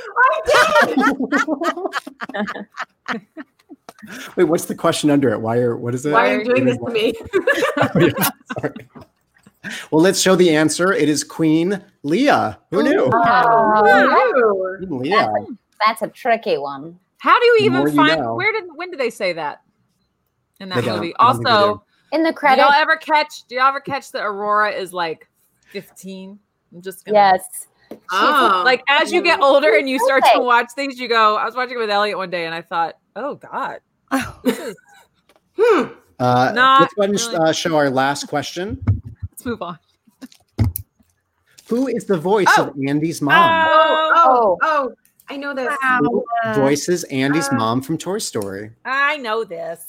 I did. Wait, what's the question under it? Why are what is it? Why are you doing this to me? Yeah, sorry. Well, let's show the answer. It is Queen Leah. Who knew? Oh, Queen Leah. that's a tricky one. How do you The more even you find? know. Where did? When did they say that? In that movie. I don't think they Also, In the credits, do credits, y'all ever catch? Do y'all ever catch that Aurora is like fifteen? I'm just gonna, yes. Oh. Like as you get older and you start to watch things, you go. I was watching it with Elliot one day, and I thought, oh God, this is. Hmm. Uh, Not let's go ahead and really. uh, show our last question. Let's move on. Who is the voice Oh. of Andy's mom? Oh, oh, Oh. oh, I know this. Who voices Andy's uh, mom from Toy Story? I know this.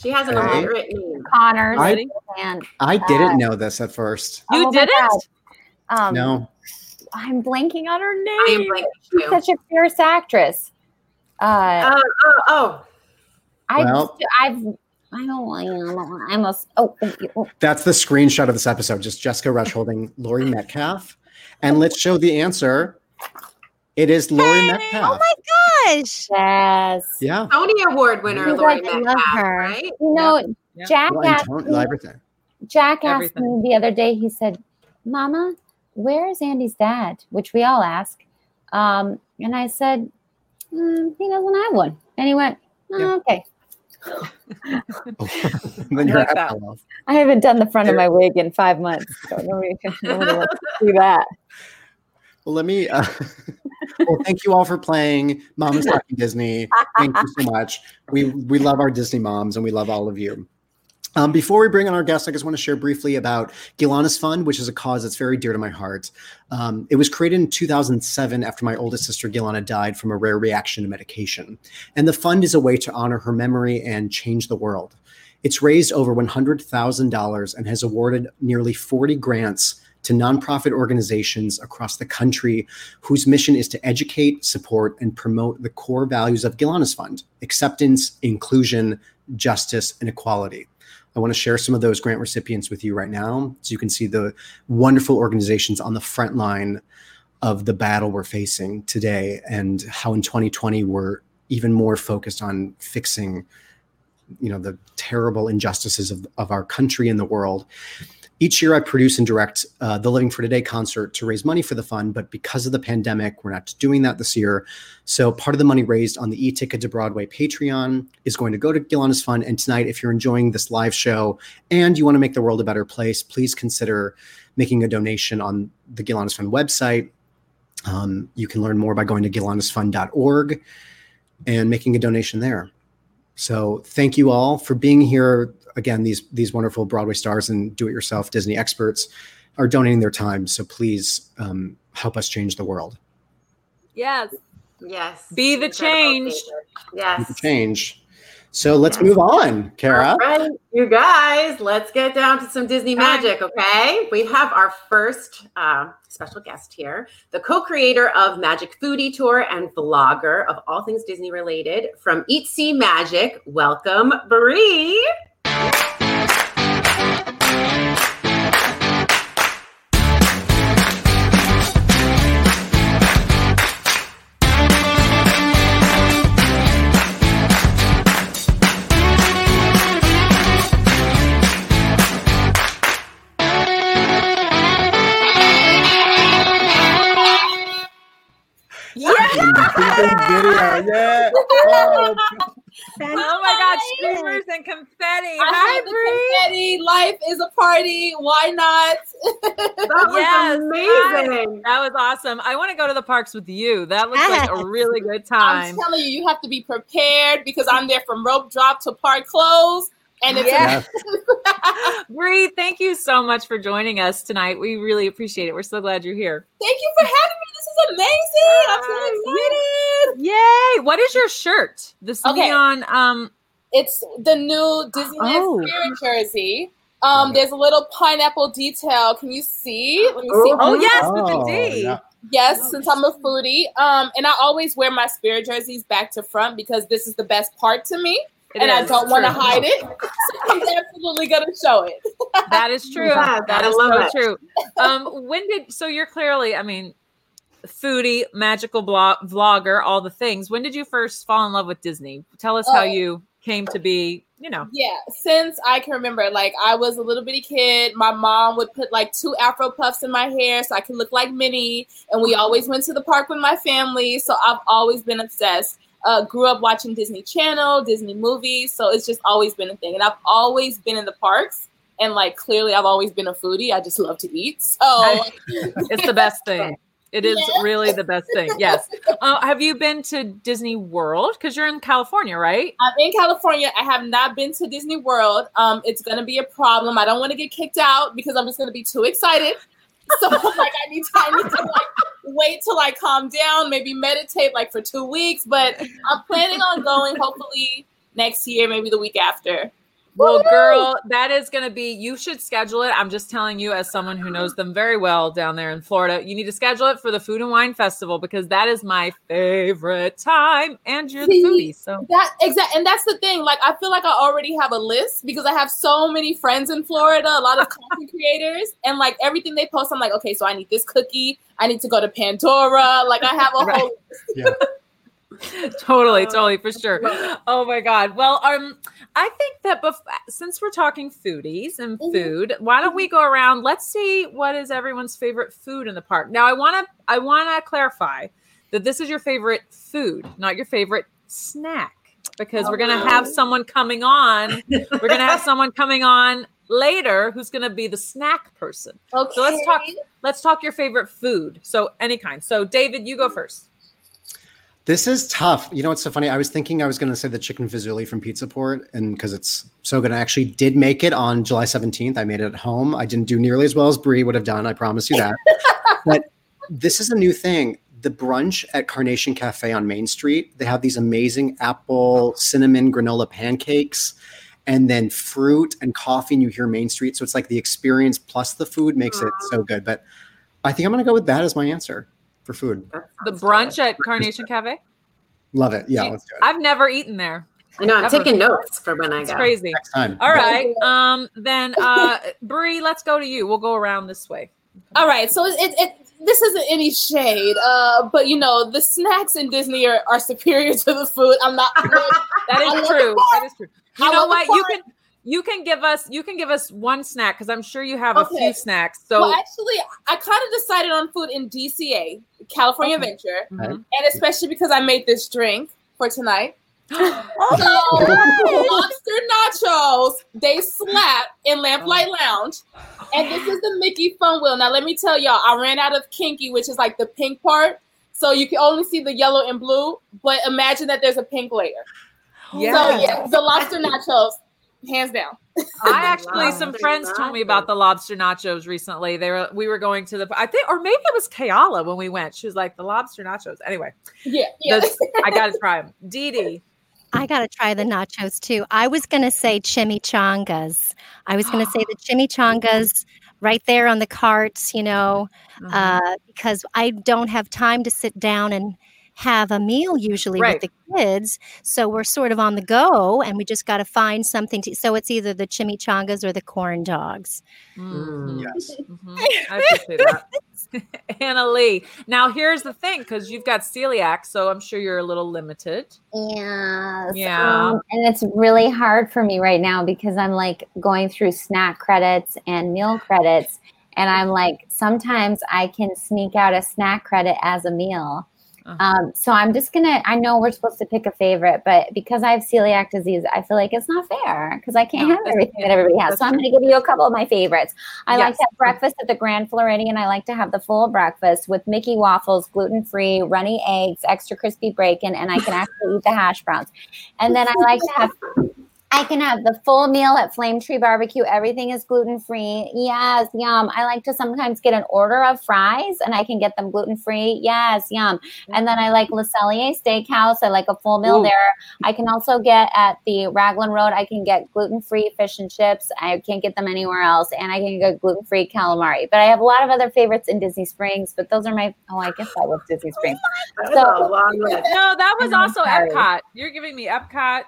She has an Okay. illiterate name. Connors I- and I didn't Uh, know this at first. You Oh didn't? Um, No. I'm blanking on her name. I am blanking She's too. such a fierce actress. Uh, Oh, oh, oh. I, Well- I've, I don't, I must. Oh, oh, oh, That's the screenshot of this episode. Just Jessica Rush holding Laurie Metcalf. And let's show the answer. It is Laurie Metcalf. Oh my gosh. Yes. Yeah. Tony Award winner, You Laurie guys love her. right? You know, Yeah. Jack Well, asked Tony- me, everything. Jack asked Everything. me the other day, he said, Mama, where is Andy's dad? Which we all ask. Um, and I said, "Mm, he doesn't have one. And he went, "Oh, Yeah. okay. then you're like that. Hello. I haven't done the front of my wig in five months. So nobody, nobody wants to see that. Well, let me. Uh, well, thank you all for playing Mama's Talking Disney. Thank you so much. We we love our Disney moms, and we love all of you. Um, before we bring on our guests, I just want to share briefly about Gilanis Fund, which is a cause that's very dear to my heart. Um, it was created in 2007 after my oldest sister Gilana died from a rare reaction to medication, and the fund is a way to honor her memory and change the world. It's raised over $100,000 and has awarded nearly 40 grants to nonprofit organizations across the country whose mission is to educate, support, and promote the core values of Gilanis Fund acceptance, inclusion, justice, and equality. I want to share some of those grant recipients with you right now so you can see the wonderful organizations on the front line of the battle we're facing today and how in 2020 we're even more focused on fixing you know the terrible injustices of, of our country and the world each year i produce and direct uh, the living for today concert to raise money for the fund but because of the pandemic we're not doing that this year. So part of the money raised on the e-ticket to broadway patreon is going to go to Gilanis fund. And tonight if you're enjoying this live show and you want to make the world a better place please consider making a donation on the Gilanis fund website. Um, you can learn more by going to gilanisfund.org and making a donation there. So thank you all for being here. Again, these these wonderful Broadway stars and do-it-yourself Disney experts are donating their time. So please um, help us change the world. Yes. Yes. Be the Incredible, change. David. We Yes. can Change. So let's move on, Cara. All right, you guys, let's get down to some Disney magic, okay? We have our first uh, special guest here, the co creator of Magic Foodie Tour and vlogger of all things Disney related from Eat See Magic. Welcome, Brie. Yeah. Oh, Oh my God, streamers and confetti. I Hi, Bree. confetti. Life is a party. Why not? That was Yes, amazing. That was awesome. I want to go to the parks with you. That looks like a really good time. I'm telling you, you have to be prepared because I'm there from rope drop to park close. And it's Yes. Bree, thank you so much for joining us tonight. We really appreciate it. We're so glad you're here. thank you for having me. This is amazing. I'm so excited. Yay! What is your shirt? This Okay. neon um It's the new Disneyland Oh. Spirit jersey. Um, there's a little pineapple detail. Can you see? Let me see. Oh yes, with Oh, the D. yeah. Yes, since I'm a foodie. Um, and I always wear my spirit jerseys back to front because this is the best part to me. It and I don't want to hide it. So I'm absolutely gonna show it. That is true. Yes, that I is love so it. true. Um, when did so you're clearly, I mean, foodie, magical blog, vlogger, all the things. When did you first fall in love with Disney? Tell us how Oh. you came to be. You know, Yeah, since I can remember, like I was a little bitty kid, my mom would put like two afro puffs in my hair so I could look like Minnie, and we always went to the park with my family. So I've always been obsessed. Uh, grew up watching Disney Channel, Disney movies, so it's just always been a thing. And I've always been in the parks, and like clearly, I've always been a foodie. I just love to eat. So it's the best thing. It is Yes. really the best thing. Yes. Uh, have you been to Disney World? Because you're in California, right? I'm in California. I have not been to Disney World. Um, it's gonna be a problem. I don't want to get kicked out because I'm just gonna be too excited. So like I need time to like wait till I calm down, maybe meditate like for two weeks. But I'm planning on going hopefully next year, maybe the week after. Well, girl, that is going to be, you should schedule it. I'm just telling you, as someone who knows them very well down there in Florida, you need to schedule it for the Food and Wine Festival because that is my favorite time. And you're the foodie. So that exact and that's the thing. Like I feel like I already have a list because I have so many friends in Florida, a lot of content creators, and like everything they post, I'm like, okay, so I need this cookie, I need to go to Pandora. Like I have a whole list. Yeah. totally, um, totally, for sure. Oh my God. Well, um, I think that bef- since we're talking foodies and mm-hmm. food, why don't we mm-hmm. go around? Let's see what is everyone's favorite food in the park. Now, I want to, I want to clarify that this is your favorite food, not your favorite snack, because we're gonna have oh. someone coming on. We're gonna have someone coming on later who's gonna be the snack person. Okay. So let's talk. Let's talk your favorite food. So any kind. So David, you go mm-hmm. first. This is tough. You know what's so funny? I was thinking I was going to say the chicken fazouli from Pizza Port, and because it's so good, I actually did make it on July 17th. I made it at home. I didn't do nearly as well as Brie would have done. I promise you that. but this is a new thing. The brunch at Carnation Cafe on Main Street. They have these amazing apple cinnamon granola pancakes, and then fruit and coffee. And you hear Main Street, so it's like the experience plus the food makes it so good. But I think I'm going to go with that as my answer for food. The brunch at Carnation Cafe. Love it. Yeah, let's do it. I've never eaten there. I know. I'm Ever. taking notes for when I It's go. crazy. Next time. All right. Um. Then, uh, Brie, let's go to you. We'll go around this way. All right, so it, it, it this isn't any shade, uh, but you know the snacks in Disney are, are superior to the food. I'm not. That I is love true. That is true. You I know love the what? You can you can give us you can give us one snack because I'm sure you have a few snacks. So well, actually, I kind of decided on food in DCA, California Okay. Adventure, Mhm. and especially because I made this drink for tonight. Oh, So, lobster nachos, they slap in Lamplight Lounge. And this is the Mickey Fun Wheel. Now, let me tell y'all, I ran out of Kinky, which is like the pink part. So you can only see the yellow and blue, but imagine that there's a pink layer. Yeah. So, yeah, the lobster nachos, hands down. I actually some friends told me about the lobster nachos recently. They were we were going to the I think or maybe it was Kayala when we went. She was like the lobster nachos. Anyway, Yeah, yeah. that's- I got to try them. Dee Dee. I got to try the nachos too. I was going to say chimichangas. I was going to say the chimichangas right there on the carts, you know, Mm-hmm. uh, because I don't have time to sit down and have a meal usually Right. with the kids. So we're sort of on the go and we just got to find something to. So it's either the chimichangas or the corn dogs. Mhm. Yes. Mhm. I appreciate that. Annaleigh. Now here's the thing, because you've got celiac, so I'm sure you're a little limited. Yes. Yeah. um, and it's really hard for me right now because I'm like going through snack credits and meal credits. And I'm like, sometimes I can sneak out a snack credit as a meal. Uh-huh. Um, so I'm just gonna. I know we're supposed to pick a favorite, but because I have celiac disease, I feel like it's not fair because I can't No, have everything that everybody has. So I'm gonna give you a couple of my favorites. I like to have breakfast at the Grand Floridian. I like to have the full breakfast with Mickey waffles, gluten free, runny eggs, extra crispy bacon, and I can actually eat the hash browns. And then I like to have. I can have the full meal at Flame Tree Barbecue. Everything is gluten free. Yes, yum. I like to sometimes get an order of fries and I can get them gluten free. Yes, yum. And then I like Le Cellier Steakhouse. I like a full meal Ooh. there. I can also get at the Raglan Road. I can get gluten free fish and chips. I can't get them anywhere else. And I can get gluten free calamari. But I have a lot of other favorites in Disney Springs. But those are my. Oh, I guess that was Disney oh Springs. That So- long. No, that was I'm also sorry. Epcot. You're giving me Epcot.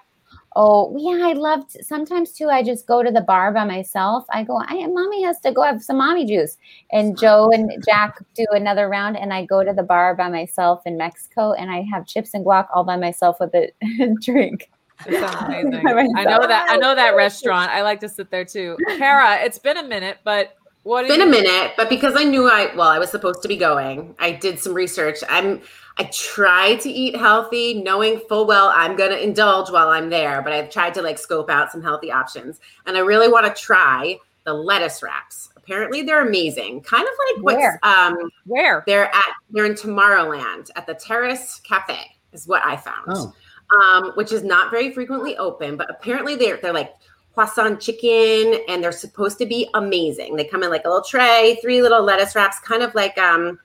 Oh, yeah, I loved sometimes too. I just go to the bar by myself. I go, I mommy has to go have some mommy juice. And Joe and Jack do another round, and I go to the bar by myself in Mexico and I have chips and guac all by myself with a drink. That amazing. I know that. I know that restaurant. I like to sit there too. Cara, it's been a minute, but what? It's do been a minute, but because I knew I well, I was supposed to be going. I did some research. I'm I try to eat healthy, knowing full well I'm gonna indulge while I'm there, but I've tried to like scope out some healthy options. And I really want to try the lettuce wraps. Apparently they're amazing. Kind of like what's Where? um Where? they're at they're in Tomorrowland at the Terrace Cafe, is what I found. Oh. Um, which is not very frequently open, but apparently they're they're like croissant chicken and they're supposed to be amazing. They come in like a little tray, three little lettuce wraps, kind of like um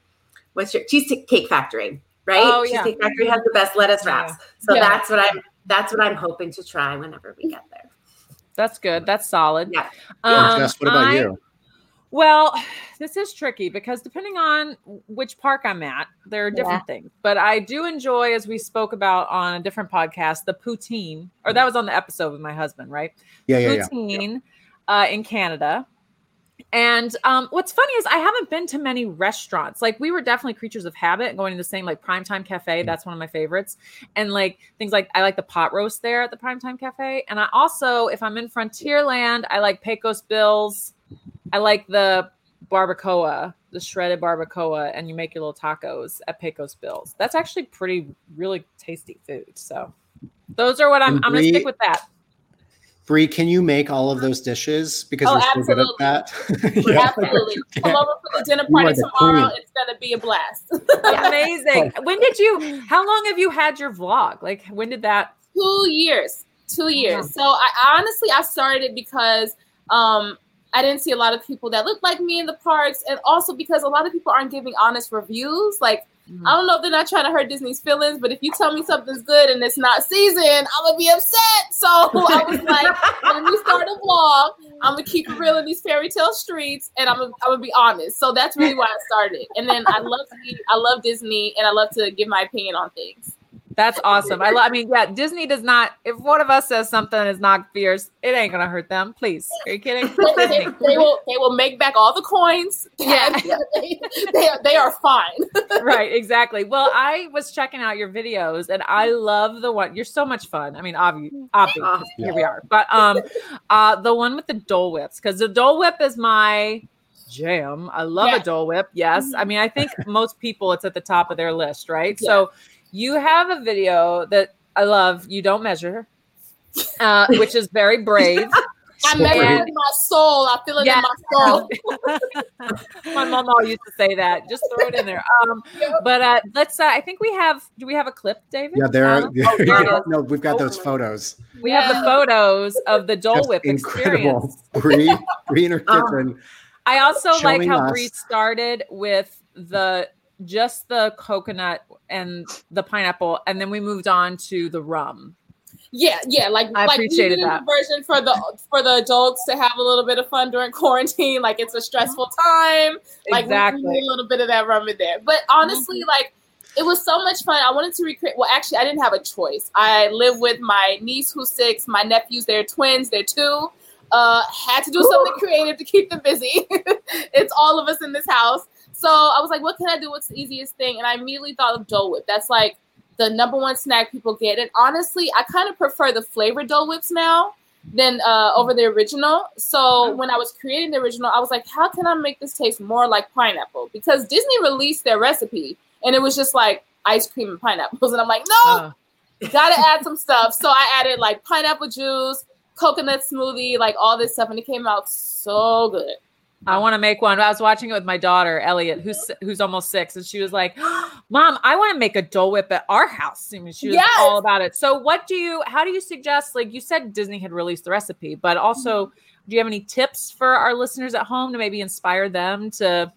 what's your cheesecake factory, right? Oh, yeah. Cheesecake Factory has the best lettuce Yeah. wraps. So Yeah. that's what I'm that's what I'm hoping to try whenever we get there. That's good. That's solid. Yeah. Um, Jess, what about I- you? Well, this is tricky because depending on which park I'm at, there are different things. But I do enjoy, as we spoke about on a different podcast, the poutine, or that was on the episode with my husband, right? Yeah, yeah, yeah. Poutine uh, in Canada. And um, what's funny is I haven't been to many restaurants. Like we were definitely creatures of habit, going to the same like Primetime Cafe. That's one of my favorites. And like things like I like the pot roast there at the Primetime Cafe. And I also, if I'm in Frontierland, I like Pecos Bills. I like the barbacoa, the shredded barbacoa, and you make your little tacos at Pecos Bills. That's actually pretty, really tasty food. So those are what I'm. I'm gonna stick with that. Brie, can you make all of those dishes because Oh, you're so good at that? Yeah. Absolutely. Come over for the dinner party tomorrow. queen. It's gonna be a blast. Amazing. When did you? How long have you had your vlog? Like when did that? two years two years so I honestly i started it because um i didn't see a lot of people that looked like me in the parks and also because a lot of people aren't giving honest reviews like i don't know if they're not trying to hurt disney's feelings but if you tell me something's good and it's not seasoned i'm gonna be upset. So i was like let me start a vlog i'm gonna keep it real in these fairy tale streets and i'm gonna, I'm gonna be honest. So that's really why i started. And then i love i love disney and i love to give my opinion on things That's awesome. I, lo- I mean, yeah, Disney does not. If one of us says something is not fierce, it ain't gonna hurt them. Please, are you kidding? they, they- they will they will make back all the coins. Yeah. they, they, are, they are fine. right, exactly. Well, I was checking out your videos, and I love the one. You're so much fun. I mean, obvi- obvious. Here we are. But um, uh, the one with the Dole Whips, because the Dole Whip is my jam. I love Yeah. a Dole Whip. Yes, I mean, I think most people it's at the top of their list, right? So you have a video that I love. You don't measure, uh, which is very brave. I measure it in my soul. I feel it Yeah. in my soul. My mom all used to say that. Just throw it in there. Um, but uh, let's. Uh, I think we have. Do we have a clip, David? Yeah, there. Um, oh, there it is. no, we've got those photos. We have the photos of the Dole Just Whip incredible. experience. Bree, Bree in her Um. I also like how us. Bree started with the just the coconut and the pineapple, and then we moved on to the rum. Yeah, yeah. Like I like appreciated that. version for the for the adults to have a little bit of fun during quarantine. Like it's a stressful time. Like Exactly. we need a little bit of that rum in there. But honestly, like it was so much fun. I wanted to recreate. Well, actually, I didn't have a choice. I live with my niece who's six, my nephews. They're twins. They're two. Uh, had to do something creative to keep them busy. it's all of us in this house. So I was like, what can I do? What's the easiest thing? And I immediately thought of Dole Whip. That's like the number one snack people get. And honestly, I kind of prefer the flavored Dole Whips now than uh, over the original. So when I was creating the original, I was like, how can I make this taste more like pineapple? Because Disney released their recipe and it was just like ice cream and pineapples. And I'm like, no, gotta add some stuff. So I added like pineapple juice, coconut smoothie, like all this stuff. And it came out so good. I want to make one. I was watching it with my daughter Elliot, who's who's almost six, and she was like, "Mom, I want to make a Dole Whip at our house." I mean, she was Yes. all about it. So, what do you? How do you suggest? Like you said, Disney had released the recipe, but also, mm-hmm. do you have any tips for our listeners at home to maybe inspire them to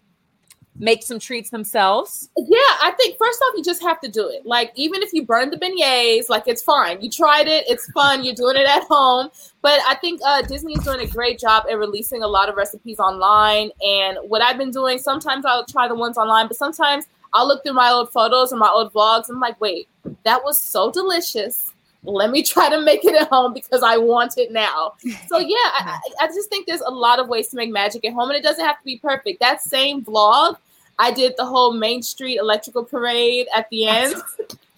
make some treats themselves? Yeah, I think first off, you just have to do it. Like, even if you burn the beignets, like it's fine. You tried it, it's fun. You're doing it at home. But I think uh, Disney is doing a great job at releasing a lot of recipes online. And what I've been doing, sometimes I'll try the ones online, but sometimes I'll look through my old photos or my old vlogs. I'm like, wait, that was so delicious. Let me try to make it at home because I want it now. So yeah, I I just think there's a lot of ways to make magic at home, and it doesn't have to be perfect. That same vlog, I did the whole Main Street electrical parade at the end.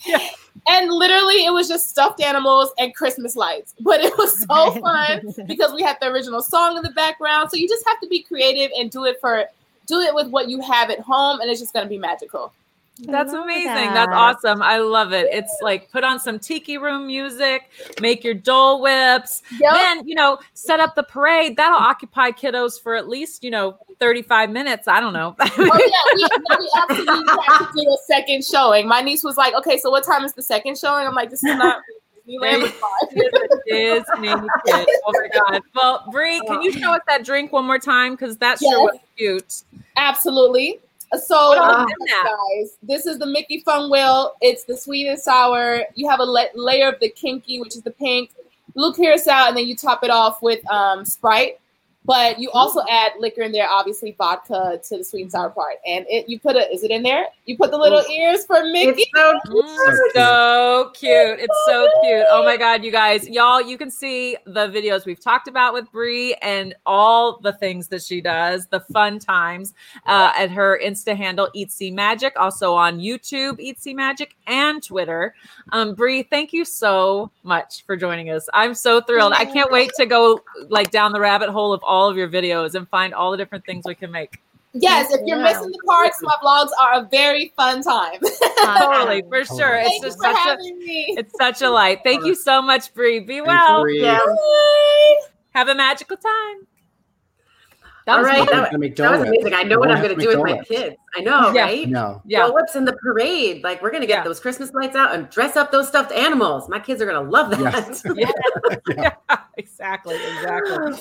And literally, it was just stuffed animals and Christmas lights. But it was so fun because we had the original song in the background. So you just have to be creative and do it for do it with what you have at home, and it's just going to be magical. That's amazing. That's awesome. I love it. It's like put on some tiki room music, make your Dole Whips, Yep. then you know set up the parade. That'll occupy kiddos for at least you know thirty five minutes. I don't know. Oh yeah, we, we absolutely had to do a second showing. My niece was like, "Okay, so what time is the second showing?" I'm like, "This is not Disneyland." Disney kid. Oh my god. Well, Brie, can you uh. show us that drink one more time? Because that sure Yes. was cute. Absolutely. So, um, is in that? guys, this is the Mickey Fun Wheel. It's the sweet and sour. You have a la- layer of the kinky, which is the pink. blue curacao, and then you top it off with um, Sprite. But you also add liquor in there, obviously vodka to the sweet and sour part. And it you put a is it in there? You put the little ears for Mickey. It's so Mm, so cute. It's so cute. Oh my god, you guys, y'all, you can see the videos we've talked about with Brie and all the things that she does, the fun times uh, at her Insta handle Eatsy Magic, also on YouTube Eatsy Magic and Twitter. Um, Brie, thank you so much for joining us. I'm so thrilled. I can't wait to go like down the rabbit hole of all of your videos and find all the different things we can make. Yes, if you're Yeah. missing the parts, my vlogs are a very fun time. Totally, for sure. It's Thank you just for such a having me. it's such a light. Thank you so much, Brie. Be Thanks, well. Bree. Yeah. Have a magical time. That All was right, that, make that was amazing. I know what I'm gonna do with make my kids. I know, Yeah. right? No. yeah. Dole in the parade. Like we're gonna get Yeah. those Christmas lights out and dress up those stuffed animals. My kids are gonna love that. Yeah. yeah, exactly, exactly.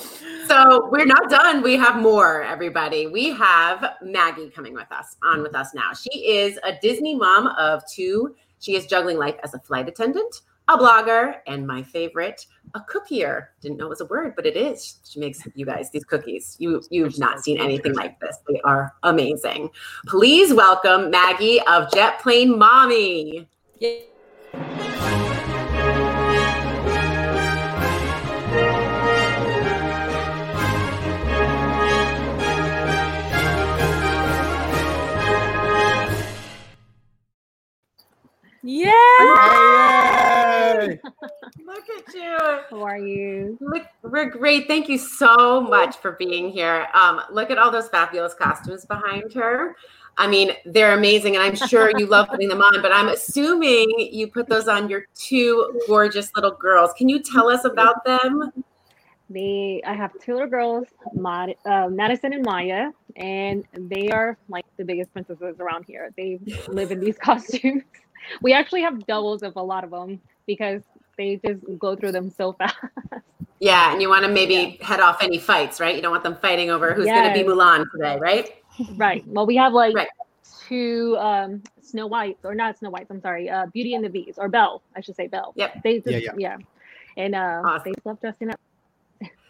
so we're not done. We have more, everybody. We have Maggie coming with us, on with us now. She is a Disney mom of two. She is juggling life as a flight attendant, a blogger, and my favorite, a cookier. Didn't know it was a word, but it is. She makes you guys these cookies. You you've not seen anything like this. They are amazing. Please welcome Maggie of Jet Plane Mommy. Yeah. Look at you. How are you? Look, we're great. Thank you so much for being here. Um, look at all those fabulous costumes behind her. I mean, they're amazing, and I'm sure you love putting them on. But I'm assuming you put those on your two gorgeous little girls. Can you tell us about them? They, I have two little girls, Mad, uh, Madison and Maya, and they are like the biggest princesses around here. They live in these costumes. We actually have doubles of a lot of them because they just go through them so fast. Yeah, and you want to maybe head off any fights, right? You don't want them fighting over who's going to be Mulan today, right? right. Well, we have like Right. two um, Snow Whites, or not Snow Whites. I'm sorry, uh, Beauty and the Beast, or Belle. I should say Belle. Yep. They just, Yeah, yeah, And uh, Awesome. they love dressing up.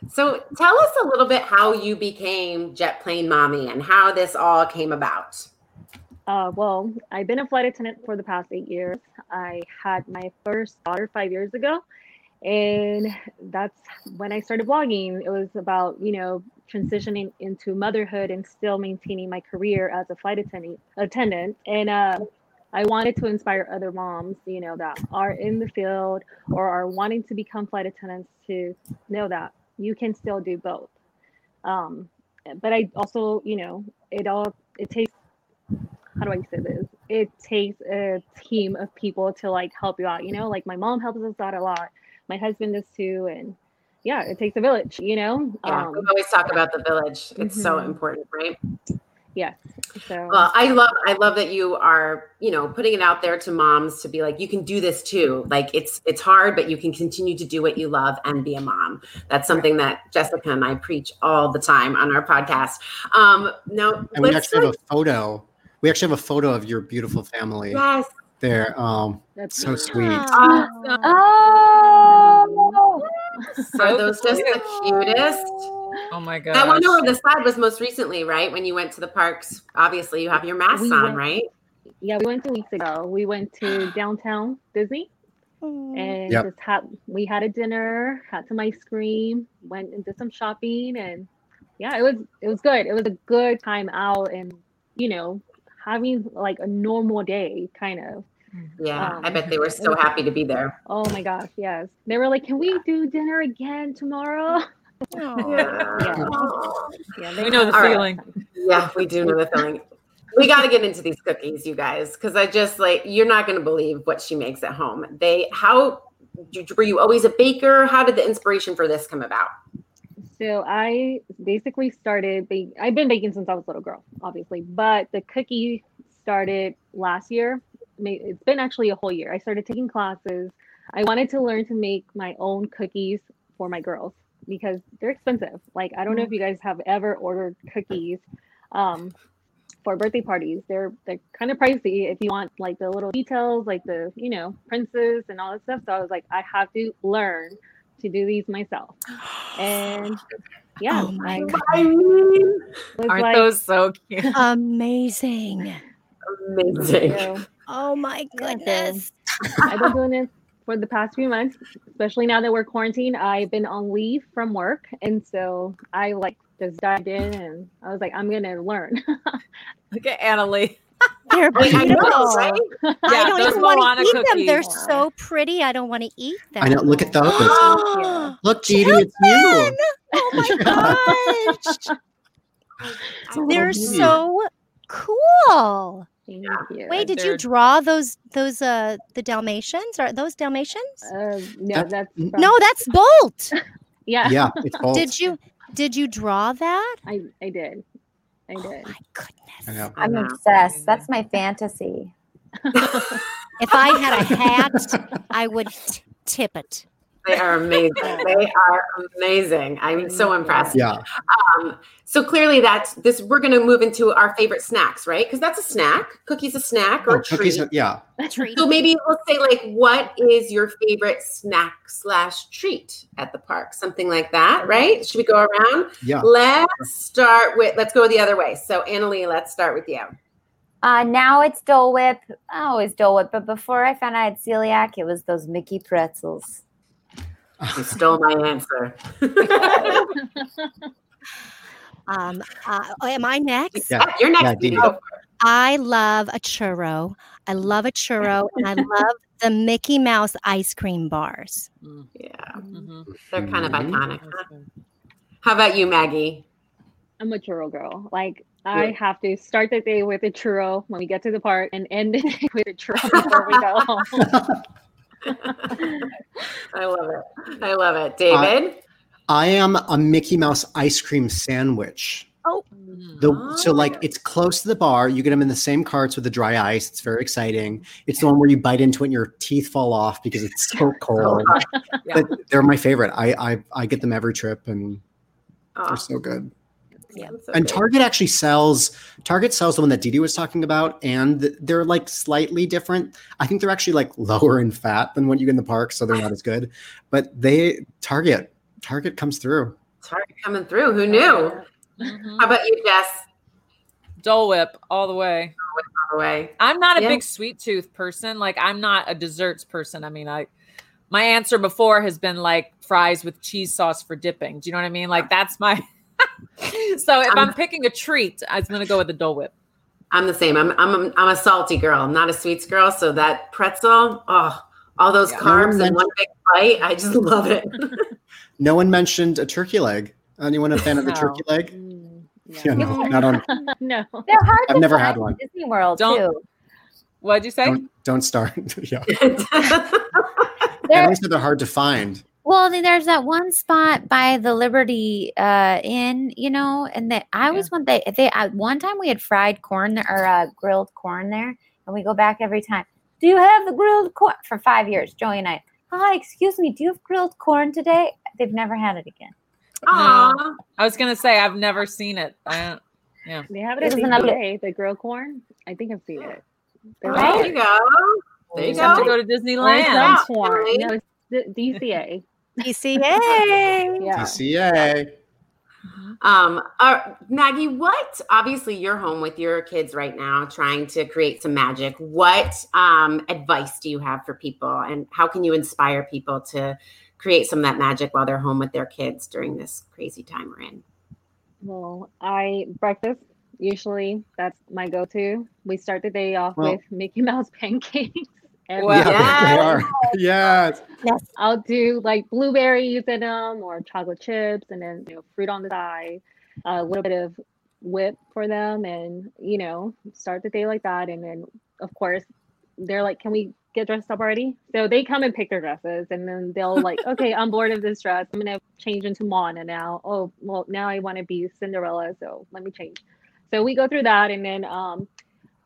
So tell us a little bit how you became Jet Plane Mommy and how this all came about. Uh, well, I've been a flight attendant for the past eight years. I had my first daughter five years ago, and that's when I started blogging. It was about you know transitioning into motherhood and still maintaining my career as a flight attendant. Attendant, and uh, I wanted to inspire other moms, you know, that are in the field or are wanting to become flight attendants to know that you can still do both. Um, but I also, you know, it all it takes how do I say this? It takes a team of people to like help you out, you know, like my mom helps us out a lot. My husband does too. And yeah, it takes a village, you know? Yeah, Um, we always talk about the village. It's so Mhm. important, right? yes. So Well, I love I love that you are, you know, putting it out there to moms to be like, you can do this too. Like it's it's hard, but you can continue to do what you love and be a mom. That's something that Jessica and I preach all the time on our podcast. Um, no, And we let's actually have like- a photo. We actually have a photo of your beautiful family yes. there. Um, that's so sweet. Awesome. Oh, Are those just the cutest? Oh my god. That one over the side was most recently, right? When you went to the parks. Obviously, you have your masks We on, went- right? yeah, we went two weeks ago. We went to downtown Disney and Yep. just had we had a dinner, had some ice cream, went and did some shopping and yeah, it was it was good. It was a good time out and you know, having like a normal day kind of. Yeah, I Um, bet they were so happy to be there. Oh my gosh, yes. They were like, "Can we do dinner again tomorrow?" Yeah. Yeah. Yeah, they We know the All right. feeling. Yeah, we do know the feeling. We got to get into these cookies, you guys, because I just like you're not going to believe what she makes at home. They how were you always a baker? How did the inspiration for this come about? So I basically started. Bake- I've been baking since I was a little girl, obviously, but the cookie started last year. It's been actually a whole year. I started taking classes. I wanted to learn to make my own cookies for my girls because they're expensive. Like I don't know if you guys have ever ordered cookies um, for birthday parties. They're they're kind of pricey if you want like the little details, like the you know princes and all that stuff. So I was like, I have to learn to do these myself. And oh yeah, Oh my I mean, Aren't like, those so cute? Amazing. amazing. so, Oh my goodness. I've been doing this for the past few months, especially now that we're quarantined. I've been on leave from work, and so I like just dived in, and I was like, I'm gonna learn. Look at Annaleigh. They're Wait, I know, beautiful. right? I don't even want to eat them. They're cookies. so pretty. I don't want to eat them. I know. Look at those. Look, Dee Dee, it's you. oh my gosh. They're Dee Dee. so cool. Thank you. Wait, did you They're- draw those those uh the Dalmatians? Are those Dalmatians? Uh, no, That- that's from- No, that's Bolt. yeah, Yeah, it's both. Did you did you draw that? I I did, I Oh did. my I goodness. know. I'm obsessed. That's my fantasy. If I had a hat, I would t- tip it. They are amazing. they are amazing. I'm so impressed. Yeah. Um, so clearly that's this we're gonna move into our favorite snacks, right? Because that's a snack. Cookie's a snack or Oh, a treat. cookies. Yeah. Treat. So maybe let's say like what is your favorite snack slash treat at the park? Something like that, right? Should we go around? Yeah. Let's start with let's go the other way. So Annaleigh, let's start with you. Uh, now it's Dole Whip. I always Dole Whip, but before I found out I had celiac, it was those Mickey pretzels. You stole my answer. Um, uh, am I next? Yeah. You're next. Yeah. I love a churro. I love a churro, and I love the Mickey Mouse ice cream bars. Yeah, Mhm. they're kind of Mhm. iconic. huh? How about you, Maggie? I'm a churro girl. Like I Yeah. have to start the day with a churro when we get to the park, and end it with a churro before we go home. I love it. I love it. David? I am a Mickey Mouse ice cream sandwich. Oh, The so ah. like it's close to the bar. You get them in the same carts with the dry ice. It's very exciting. It's the one where you bite into it and your teeth fall off because it's so cold. Yeah. But they're my favorite. I I, I get them every trip and Oh, they're so good. That's so And good. Target actually sells Target sells the one that Didi was talking about, and they're like slightly different. I think they're actually like lower in fat than what you get in the park, so they're not as good. But they Target Target comes through. Target coming through. Who knew? Mhm. How about you, Jess? Dole Whip all the way. By the way, I'm not a Yeah. big sweet tooth person. Like I'm not a desserts person. I mean, I my answer before has been like fries with cheese sauce for dipping. Do you know what I mean? Like that's my So if I'm picking a treat, I'm gonna go with the Dole Whip. I'm the same. I'm I'm a, I'm a salty girl, I'm not a sweets girl. So that pretzel, oh, all those Yeah. carbs No in one big bite, I just love it. No one mentioned a turkey leg. Anyone a fan of the No. turkey leg? Mm, Yeah, no, not on. no. They're hard I've never had one. Disney World Don't- too. What'd you say? Don't, don't start. yeah, They're- at least they're hard to find. Well, then there's that one spot by the Liberty uh, Inn, you know, and that I always want they they uh, one time we had fried corn there, or uh, grilled corn there, and we go back every time. Do you have the grilled corn for five years, Joey and I? Hi, excuse me, do you have grilled corn today? They've never had it again. Aw. I was gonna say I've never seen it. I don't, They have it It at was another- DCA, the grilled corn. I think I've seen it. They're There right. you go. There you just have to go. go to Disneyland. Yeah. not corn. Really? No, DCA. DCA. Yeah. DCA. Um, uh, Maggie, what? Obviously, you're home with your kids right now, trying to create some magic. What um, advice do you have for people, and how can you inspire people to create some of that magic while they're home with their kids during this crazy time we're in? Well, I breakfast usually that's my go-to. We start the day off Well- with Mickey Mouse pancakes. Every Well, day. Yeah, they are. Yes. I'll do like blueberries in them or chocolate chips and then you know fruit on the side, a little bit of whip for them and you know start the day like that. And then of course they're like can we get dressed up already? So they come and pick their dresses and then they'll like okay i'm bored of this dress. I'm gonna change into Moana now. Oh well now i want to be cinderella so let me change. So we go through that and then um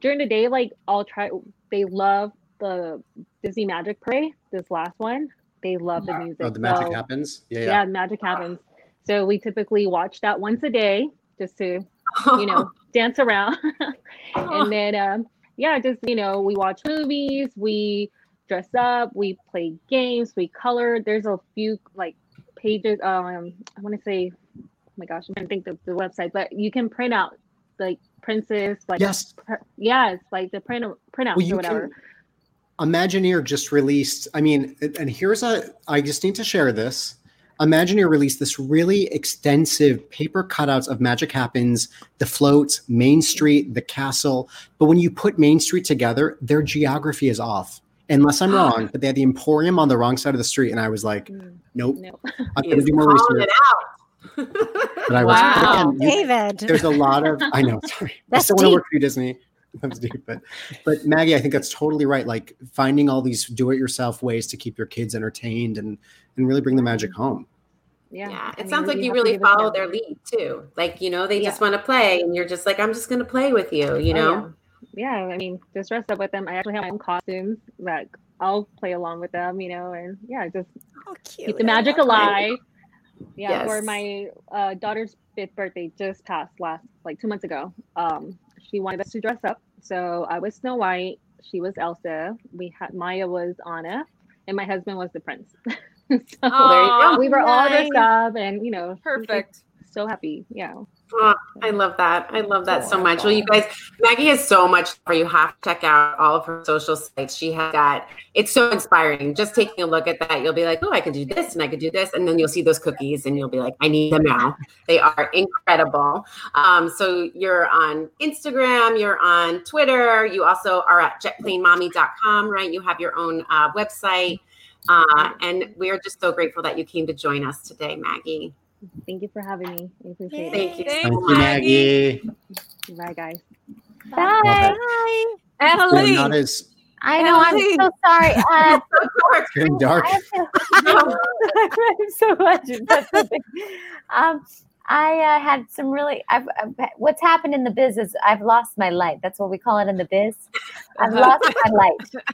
during the day like i'll try they love the disney magic parade this last one they love the music Oh, the magic so- happens. Yeah, yeah. yeah. magic happens so we typically watch that once a day just to you know dance around and then um yeah just you know we watch movies we dress up we play games we color there's a few like pages. Um, I want to say, oh my gosh, I'm trying to think of the website, but you can print out like princess, like Yes. pr- yeah, it's like the print printouts Well, or whatever. can- Imagineer just released, I mean, and here's a, I just need to share this. Imagineer released this really extensive paper cutouts of Magic Happens, the floats, Main Street, the castle. But when you put Main Street together, their geography is off. Unless I'm ah. wrong, but they had the Emporium on the wrong side of the street. And I was like, hmm. nope, nope. I'm going to do more calling research. it But I was, Wow. again, you- David. there's a lot of, I know, sorry. I That's still want to work for you, Disney. That's deep, but but Maggie, I think that's totally right. Like finding all these do-it-yourself ways to keep your kids entertained and and really bring the magic home. Yeah, Yeah, I it mean, sounds like you really follow their lead too. Like, you know, they just want to play and you're just like, I'm just going to play with you, you Oh, know? yeah. yeah, I mean, just dress up with them. I actually have my own costumes that I'll play along with them, you know, and yeah, just keep the magic alive. Yeah, for Yes. my uh, daughter's fifth birthday just passed last like two months ago. Um, she wanted us to dress up, so I was Snow White. She was Elsa. We had Maya was Anna, and my husband was the prince. so Aw, we were all dressed up, and you know, Perfect. So happy, yeah. Oh, I love that. I love that so much. Well, you guys, Maggie has so much for you. Have to check out all of her social sites. She has got it's so inspiring. Just taking a look at that, you'll be like, oh, I could do this and I could do this, and then you'll see those cookies and you'll be like, I need them now. They are incredible. Um, so you're on Instagram, you're on Twitter, you also are at jetplanemommy.com, right? You have your own uh, website. Uh, and we are just so grateful that you came to join us today, Maggie. Thank you for having me. I appreciate Thank you it. Thank you, much. Maggie. Bye, guys. Bye. We're Annaleigh. not as I know. I'm so sorry. Uh, it's getting dark. I have to, I have so much. That's the thing. Um, I uh, had some really. I've, I've, what's happened in the biz is I've lost my light. That's what we call it in the biz. I've lost my light.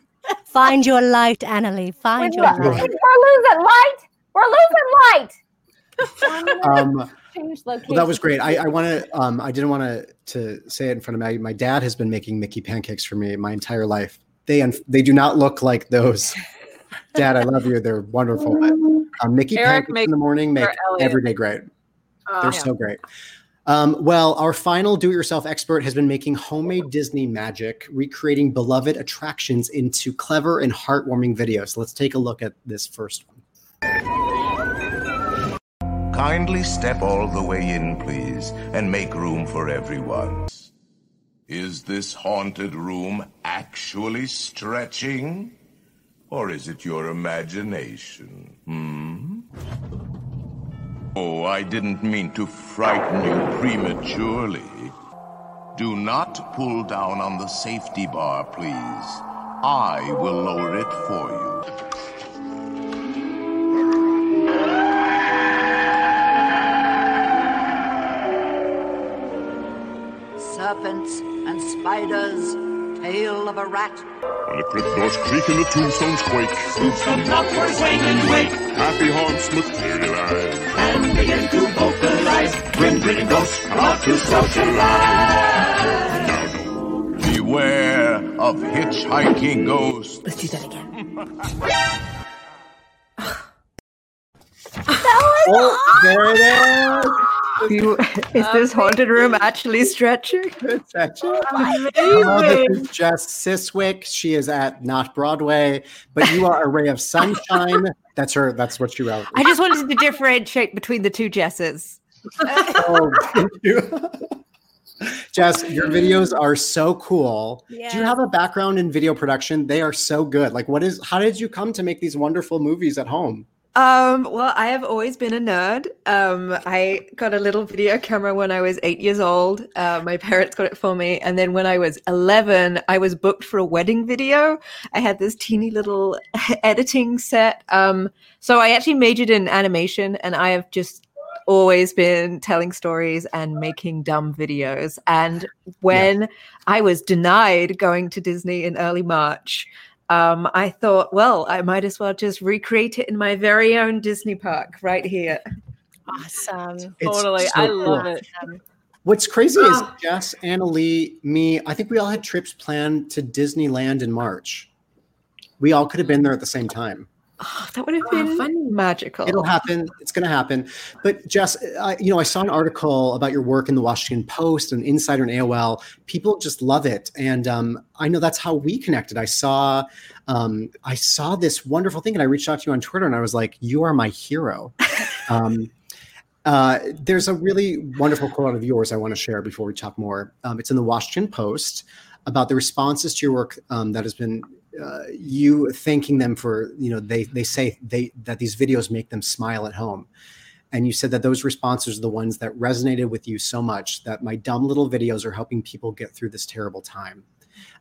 Find your light, Annaleigh. Find We're, your light. we're losing light. We're losing light. I'm gonna Um, well, that was great. I, I want to. Um, I didn't want to to say it in front of Maggie. My dad has been making Mickey pancakes for me my entire life. They un- they do not look like those. Dad, I love you. They're wonderful. But um, Mickey Eric pancakes makes in the morning make every day great. Oh, They're so great. Um, well, our final do it yourself expert has been making homemade Disney magic, recreating beloved attractions into clever and heartwarming videos. Let's take a look at this first one. Kindly step all the way in, please, and make room for everyone. Is this haunted room actually stretching? Or is it your imagination? Hmm? Oh, I didn't mean to frighten you prematurely. Do not pull down on the safety bar, please. I will lower it for you. Serpents and spiders, tail of a rat. When the crypt doors creak and the tombstones quake, Spooks come knockers swing and wake. happy haunts materialize. And begin to vocalize. Grim grinning ghosts come out to socialize. Beware of hitchhiking ghosts. Let's do that again. Oh, there it is. You, is this haunted room actually stretching? It's actually Hello, this is Jess Siswick. She is at not Broadway, but you are a ray of sunshine. That's her. That's what she wrote. I just wanted to differentiate between the two Jesses. Oh, thank you. Jess, your videos are so cool. Do you have a background in video production? They are so good. Like, what is? How did you come to make these wonderful movies at home? Um, well, I have always been a nerd. Um, I got a little video camera when I was eight years old. Uh, my parents got it for me. And then when I was 11, I was booked for a wedding video. I had this teeny little editing set. Um, so I actually majored in animation and I have just always been telling stories and making dumb videos. And when I was denied going to Disney in early March, um, I thought, well, I might as well just recreate it in my very own Disney park right here. Awesome. It's Totally. so I love cool. it. What's crazy is Oh. Annaleigh, me. I think we all had trips planned to Disneyland in March. We all could have been there at the same time. Oh, that would have been magical. It'll happen. It's going to happen. But Jess, I, you know, I saw an article about your work in the Washington Post and Insider and AOL. People just love it, and um, I know that's how we connected. I saw, um, I saw this wonderful thing, and I reached out to you on Twitter, and I was like, "You are my hero." um, uh, there's a really wonderful quote of yours I want to share before we talk more. Um, it's in the Washington Post about the responses to your work um, that has been uh, you thanking them for you know they they say they that these videos make them smile at home. And you said that those responses are the ones that resonated with you so much that my dumb little videos are helping people get through this terrible time.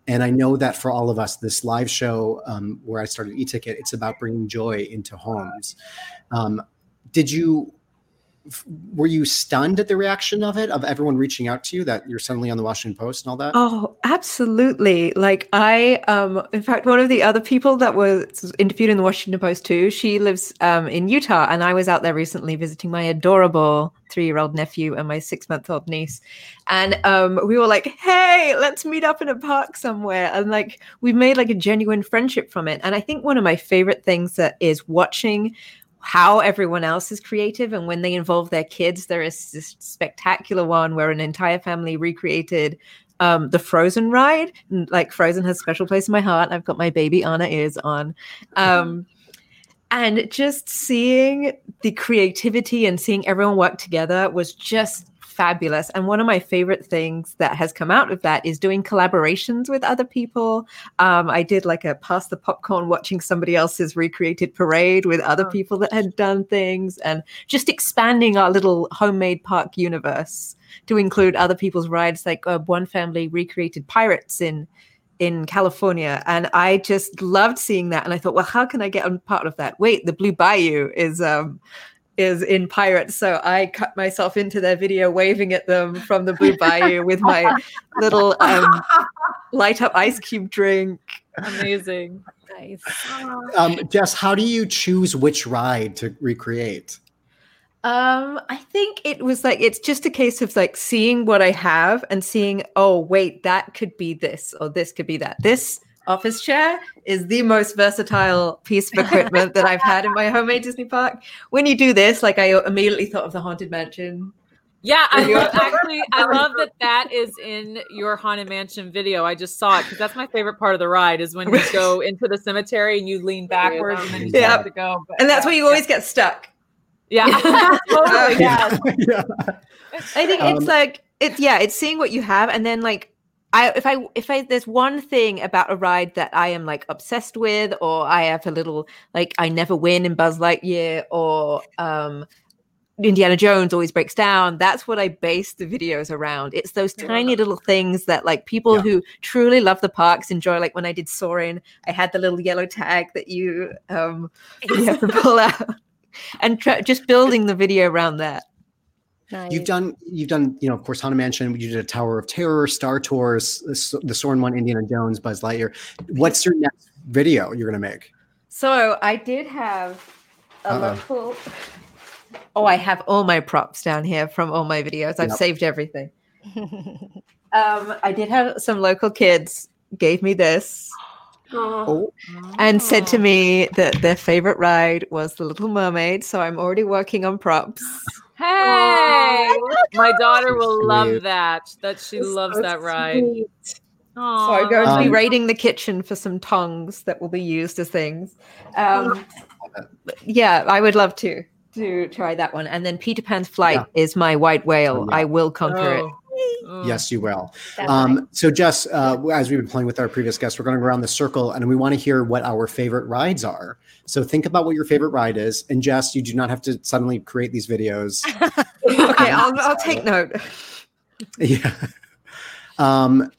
And i know that for all of us this live show um, where i started e-ticket it's about bringing joy into homes. Um, did you were you stunned at the reaction of it of everyone reaching out to you that you're suddenly on the washington post and all that Oh, absolutely. Like I um in fact one of the other people that was interviewed in the Washington Post too, she lives um in Utah and I was out there recently visiting my adorable 3-year-old nephew and my 6-month-old niece. And um we were like, "Hey, let's meet up in a park somewhere." And like we made like a genuine friendship from it. And I think one of my favorite things that is watching how everyone else is creative and when they involve their kids there is this spectacular one where an entire family recreated um, the frozen ride. Like frozen has a special place in my heart. I've got my baby anna ears on. Um, and just seeing the creativity and seeing everyone work together was just fabulous and one of my favorite things that has come out of that is doing collaborations with other people um, i did like a pass the popcorn watching somebody else's recreated parade with other people that had done things and just expanding our little homemade park universe to include other people's rides like uh, one family recreated pirates in in California. And I just loved seeing that. And I thought, well, how can I get on part of that? Wait, the Blue Bayou is um is in Pirates. So I cut myself into their video waving at them from the Blue Bayou with my little um light up ice cube drink. Amazing. Nice. um, jess how do you choose which ride to recreate Um, I think it was like it's just a case of like seeing what I have and seeing, oh wait, that could be this or this could be that. This office chair is the most versatile piece of equipment that I've had in my homemade Disney park. When you do this, like I immediately thought of the haunted mansion. Yeah, I love, actually, I love that that is in your haunted mansion video. I just saw it because that's my favorite part of the ride is when you go into the cemetery and you lean backwards and then you Yeah. have to go. But And that's yeah, where you always get stuck. Yeah, totally. Yeah. Yeah. I think Um, it's like it's yeah, it's seeing what you have and then like I if I if I there's one thing about a ride that I am like obsessed with or I have a little like I never win in Buzz Lightyear or um Indiana Jones always breaks down. That's what I base the videos around. It's those tiny little things that like people who truly love the parks enjoy. Like when I did Soarin', I had the little yellow tag that you um you have to pull out and try, just building the video around that. You've done, you've done, you know, of course, Haunted Mansion. You did a Tower of Terror, Star Tours, the, S- Soarin' one, Indiana Jones, Buzz Lightyear. What's your next video you're going to make? So I did have a Uh-oh. local. Oh, I have all my props down here from all my videos. I've Yep. saved everything. um, I did have some local kids gave me this Oh, and said to me that their favorite ride was the Little Mermaid. So I'm already working on props. Hey, my daughter will sweet. love that. That she loves that ride. So I'm going to be Um, raiding the kitchen for some tongs that will be used as things. Um, yeah, I would love to to try that one. And then Peter Pan's flight is my white whale. I will conquer it. Yes, you will. Um, so, Jess, uh, as we've been playing with our previous guests, we're going to go around the circle and we want to hear what our favorite rides are. So, think about what your favorite ride is. And, Jess, you do not have to suddenly create these videos. okay, I'll, I'll take note. yeah. Um,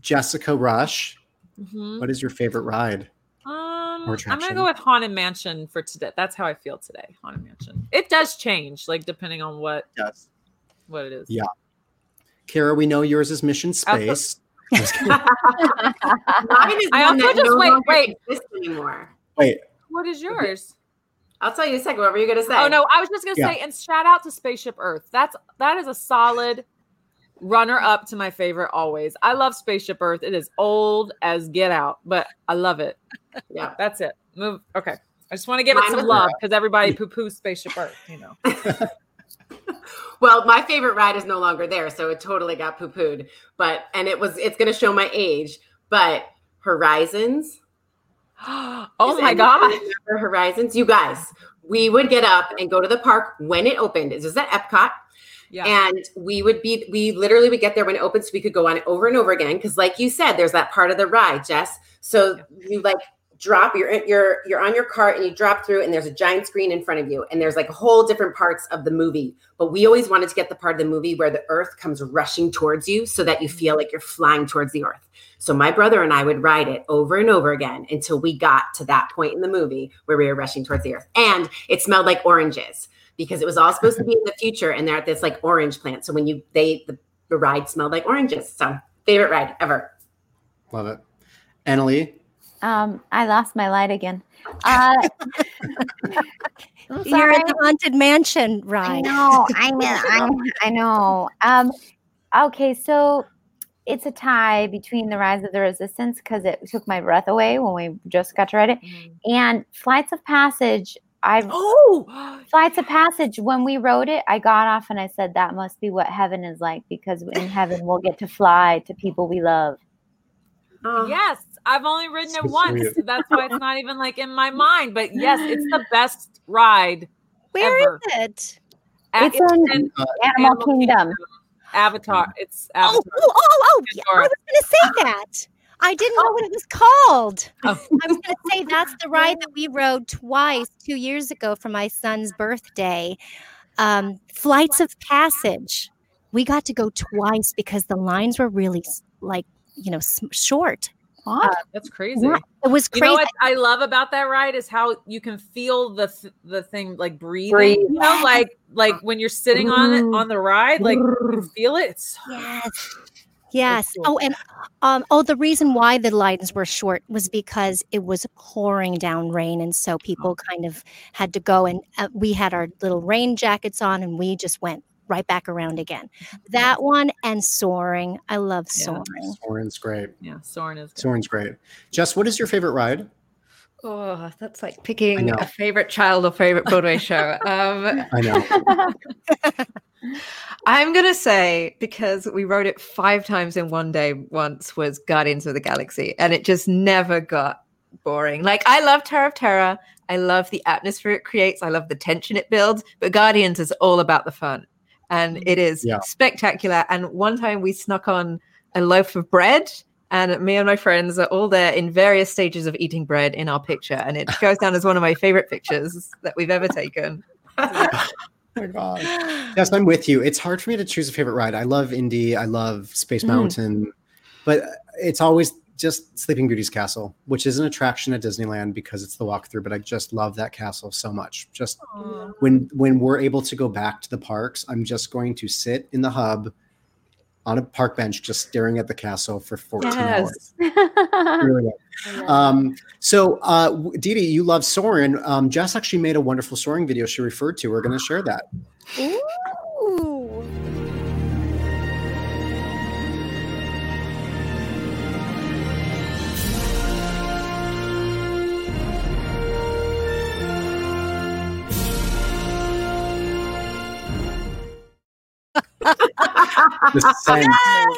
Jessica Rush, Mhm. what is your favorite ride? Um, I'm gonna go with Haunted Mansion for today. That's how I feel today. Haunted Mansion. It does change, like depending on what Yes. what it is. Yeah. Cara, we know yours is Mission Also- Space. Mine is I one also just no wait, wait. exists anymore. Wait, What is yours? I'll tell you a second. What were you gonna oh, say? Oh no, I was just gonna Yeah. say, and shout out to Spaceship Earth. That's that is a solid runner up to my favorite always. I love Spaceship Earth. It is old as get out, but I love it. Yeah, that's it. Move. Okay. I just want to give it some love because everybody poo poo Spaceship Earth, you know. Well, my favorite ride is no longer there, so it totally got poo pooed. But and it was it's going to show my age. But Horizons. Oh my god! Horizons, you guys. We would get up and go to the park when it opened. It was at Epcot. Yeah. And we would be, we literally would get there when it opened so we could go on it over and over again. Cause like you said, there's that part of the ride, Jess. So you like drop, you're, you're, you're on your cart and you drop through and there's a giant screen in front of you. And there's like whole different parts of the movie. But we always wanted to get the part of the movie where the earth comes rushing towards you so that you mm-hmm. feel like you're flying towards the earth. So my brother and I would ride it over and over again until we got to that point in the movie where we were rushing towards the earth. And it smelled like oranges because it was all supposed to be in the future and they're at this like orange plant. So when you they the, the ride smelled like oranges. So favorite ride ever. Love it. Annaleigh, Um, I lost my light again. Uh, You're in sorry. the haunted mansion I ride. know. I'm, in, I'm. I know. Um. Okay, so it's a tie between the Rise of the Resistance because it took my breath away when we just got to ride it, and Flights of Passage. I oh Flights of Passage. When we wrote it, I got off and I said that must be what heaven is like because in heaven we'll get to fly to people we love. Uh-huh. Yes, I've only ridden So it once. sweet. That's why it's not even like in my mind. But yes, it's the best ride Where is ever. it? A- It's in Animal Kingdom. Avatar. It's oh, oh, Avatar. Oh, oh, oh, yeah, I was going to say that. I didn't know oh. what it was called. Oh. I was going to say that's the ride that we rode twice two years ago for my son's birthday. Um, Flights of Passage. We got to go twice because the lines were really like, you know, short. Uh, That's crazy. yeah, it was You know crazy. what I love about that ride is how you can feel the th- the thing like breathing. Breathe. You know, like like when you're sitting on it on the ride, like you feel it. It's Yes. Yes. Oh, and um, oh, the reason why the lines were short was because it was pouring down rain, and so people kind of had to go. And uh, we had our little rain jackets on, and we just went right back around again. That one and soaring. I love soaring. Soaring's great. Yeah, Soarin' is. Soarin's great. Jess, what is your favorite ride? Oh, that's like picking know. a favorite child or favorite Broadway show. Um, I know. I'm gonna say because we wrote it five times in one day once was Guardians of the Galaxy, and it just never got boring. Like I love Tower of Terror, I love the atmosphere it creates, I love the tension it builds, but Guardians is all about the fun, and it is Yeah. spectacular. And one time we snuck on a loaf of bread. And me and my friends are all there in various stages of eating bread in our picture. And it goes down as one of my favorite pictures that we've ever taken. Oh my god. Yes, I'm with you. It's hard for me to choose a favorite ride. I love Indy. I love Space Mm. Mountain, but it's always just Sleeping Beauty's castle, which is an attraction at Disneyland because it's the walkthrough. But I just love that castle so much. Just when when we're able to go back to the parks, I'm just going to sit in the hub on a park bench, just staring at the castle for 14 hours. Really. Um, so, uh, Dee, you love Soarin'. Um, Jess actually made a wonderful soaring video she referred to. We're going to share that. Ooh. The scent.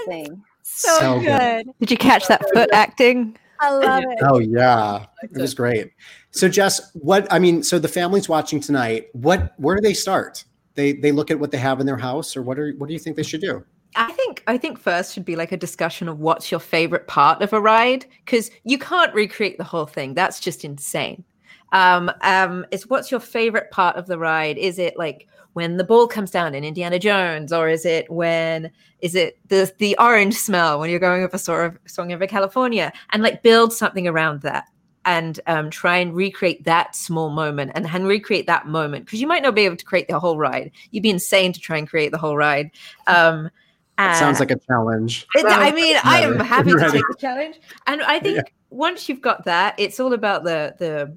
Amazing. So, So good. good. Did you catch that foot acting? I love it. Oh yeah, it was great. So Jess, what I mean, so the family's watching tonight. What where do they start? They they look at what they have in their house, or what are what do you think they should do? I think I think first should be like a discussion of what's your favorite part of a ride because you can't recreate the whole thing. That's just insane. Um, um, it's what's your favorite part of the ride? Is it like when the ball comes down in Indiana Jones, or is it when is it the the orange smell when you're going over Song of, Song of California? And like build something around that and um, try and recreate that small moment and, and recreate that moment because you might not be able to create the whole ride. You'd be insane to try and create the whole ride. Um, That sounds like a challenge. it- I mean, I am happy to take the challenge, and I think once you've got that, it's all about the the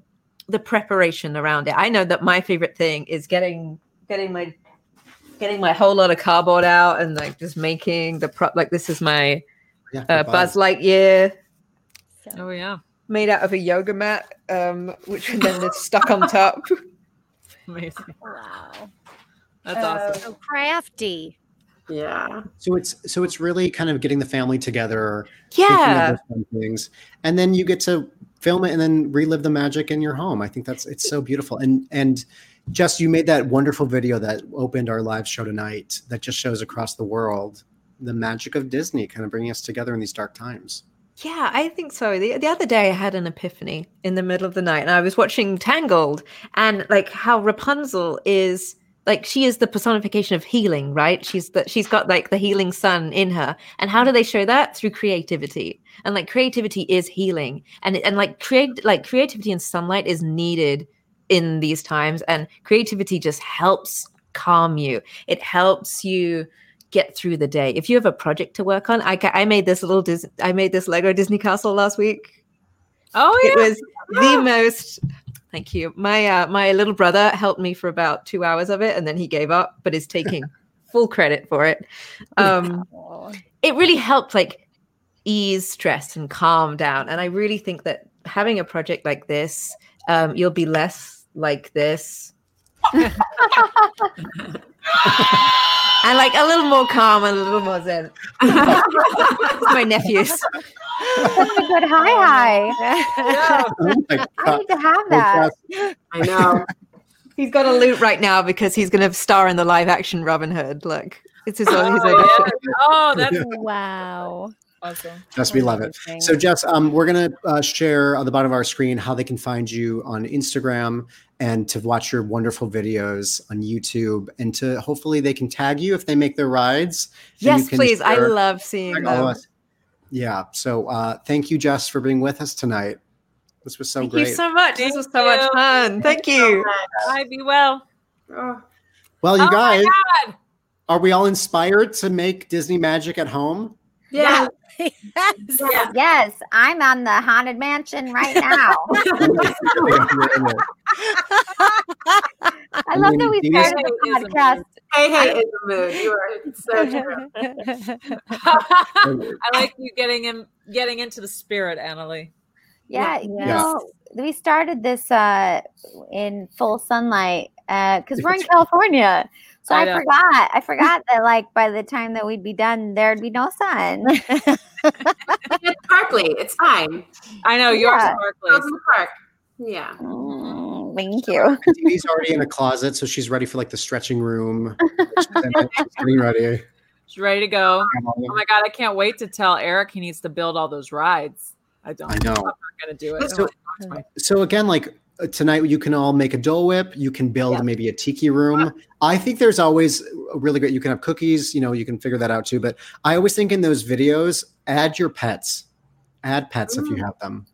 the preparation around it. I know that my favorite thing is getting getting my getting my whole lot of cardboard out and like just making the prop. Like this is my Yeah, uh, Buzz Lightyear. Oh yeah. made out of a yoga mat, um, which then is stuck on top. Amazing. Wow. That's So awesome. So crafty. Yeah. So it's so it's really kind of getting the family together. Yeah. fun things, and then you get to film it and then relive the magic in your home. I think that's it's so beautiful. And and Jess, you made that wonderful video that opened our live show tonight. That just shows across the world the magic of Disney, kind of bringing us together in these dark times. Yeah, I think so. The, the other day I had an epiphany in the middle of the night and I was watching Tangled and like how Rapunzel is like she is the personification of healing, right? She's that she's got like the healing sun in her. And how do they show that? Through creativity. And like creativity is healing. And and like create like creativity and sunlight is needed in these times and creativity just helps calm you. It helps you get through the day. If you have a project to work on, I, I made this little Dis- I made this Lego Disney castle last week. Oh yeah. It was the most thank you. My uh, my little brother helped me for about 2 hours of it and then he gave up but is taking full credit for it. Um it really helped like ease stress and calm down and I really think that having a project like this um you'll be less like this and like a little more calm and a little more zen. My nephews. Such a good hi hi. Oh I need to have that. Oh, I know. He's got a loot right now because he's going to star in the live action Robin Hood. Look, it's his, own his Oh, audition. yeah. Oh, that's Wow. Awesome. Jess, we love it. So, Jess, um, we're gonna uh, share on the bottom of our screen how they can find you on Instagram and to watch your wonderful videos on YouTube, and to hopefully they can tag you if they make their rides. Yes, please. I love seeing tag all them. Yeah. So, uh, thank you, Jess, for being with us tonight. This was so Thank great. Thank you so much. This was so Thank much you. fun. Thank you. Bye. Be well. Oh, well, you Oh guys, are we all inspired to make Disney magic at home? yeah. Yes. Yes, I'm on the haunted mansion right now. I love that we started the podcast. Hey, hey, in the mood. You are so true. I like you getting in, getting into the spirit, Annaleigh. Yeah, you Yes. know, we started this uh, in full sunlight because we're in California. So I I, forgot. I forgot that like by the time that we'd be done, there'd be no sun. It's sparkly. It's fine. I know yours Yeah. Go sparkles. to the park. Yeah. Mm, thank you. He's already in a closet, so she's ready for like the stretching room. She's in it. She's getting ready. She's ready to go. Oh my god, I can't wait to tell Eric he needs to build all those rides. I don't. I know. I'm not gonna do it. So- So again, like Uh, tonight, you can all make a Dole Whip. You can build maybe a tiki room. I think there's always a really great. You can have cookies. You know, you can figure that out too. But I always think in those videos, add your pets. Add pets if you mm. have them.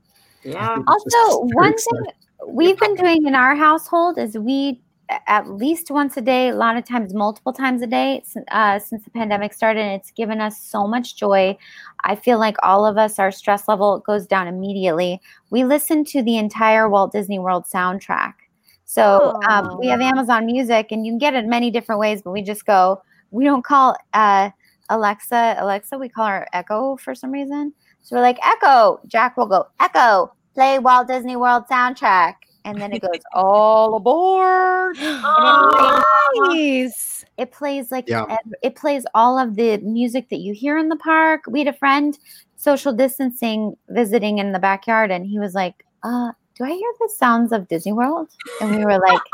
Yeah. Also, one thing we've been doing in our household is we at least once a day, a lot of times multiple times a day uh, since the pandemic started. And it's given us so much joy. I feel like all of us, our stress level goes down immediately. We listen to the entire Walt Disney World soundtrack. So um, we have Amazon Music, and you can get it many different ways. But we just go. We don't call uh, Alexa Alexa. We call her Echo for some reason. So we're like Echo. Jack will go Echo. Play Walt Disney World soundtrack, and then it goes all aboard. And it plays, Nice. it plays like Yeah. it plays all of the music that you hear in the park. We had a friend social distancing visiting in the backyard, and he was like, "Uh, do I hear the sounds of Disney World?" And we were like.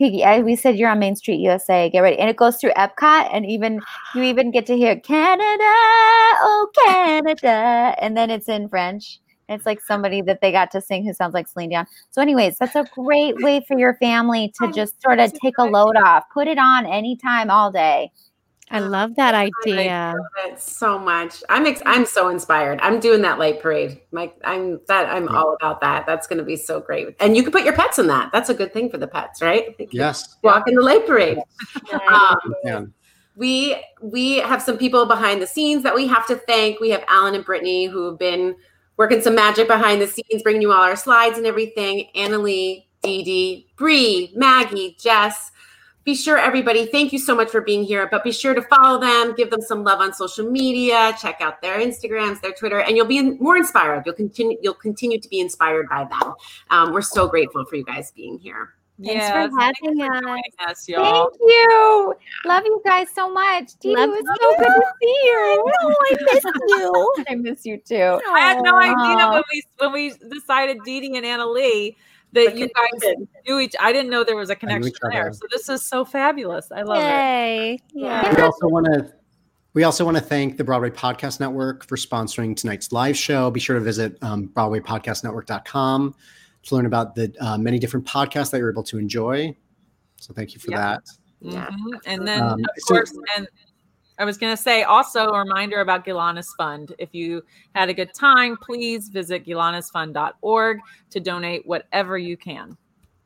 He, I, we said you're on Main Street, USA. Get ready, and it goes through Epcot, and even you even get to hear Canada, oh Canada, and then it's in French. It's like somebody that they got to sing who sounds like Celine Dion. So, anyways, that's a great way for your family to just sort of take a load off. Put it on anytime, all day. I love that I idea. love it so much. I'm ex- I'm so inspired. I'm doing that light parade. Mike, I'm that I'm all about that. That's going to be so great. And you can put your pets in that. That's a good thing for the pets, right? They Yes. Walk in the light parade. Um, we we have some people behind the scenes that we have to thank. We have Alan and Brittany who have been working some magic behind the scenes, bringing you all our slides and everything. Annaleigh, Dee Dee, Bree, Maggie, Jess. be sure everybody, thank you so much for being here. But be sure to follow them, give them some love on social media, check out their Instagrams, their Twitter, and you'll be more inspired. You'll continue. You'll continue to be inspired by them. Um, we're so grateful for you guys being here. Thanks Yes, for having us. joining us, y'all. Thank you. Love you guys so much. Dee Dee, Love it was so good to see you. know, I miss you. I miss you too. I had no idea when we when we decided Dee Dee and Annaleigh that you guys knew each. I didn't know there was a connection there. So this is so fabulous. I love it. Yay. We also want to we also want to thank the Broadway Podcast Network for sponsoring tonight's live show. Be sure to visit um, BroadwayPodcastNetwork.com to learn about the uh, many different podcasts that you're able to enjoy. So thank you for Yeah. that. Yeah. Mhm. And then, Um, of so- course, and I was going to say also a reminder about Gilanis Fund. If you had a good time, please visit gilanisfund.org to donate whatever you can.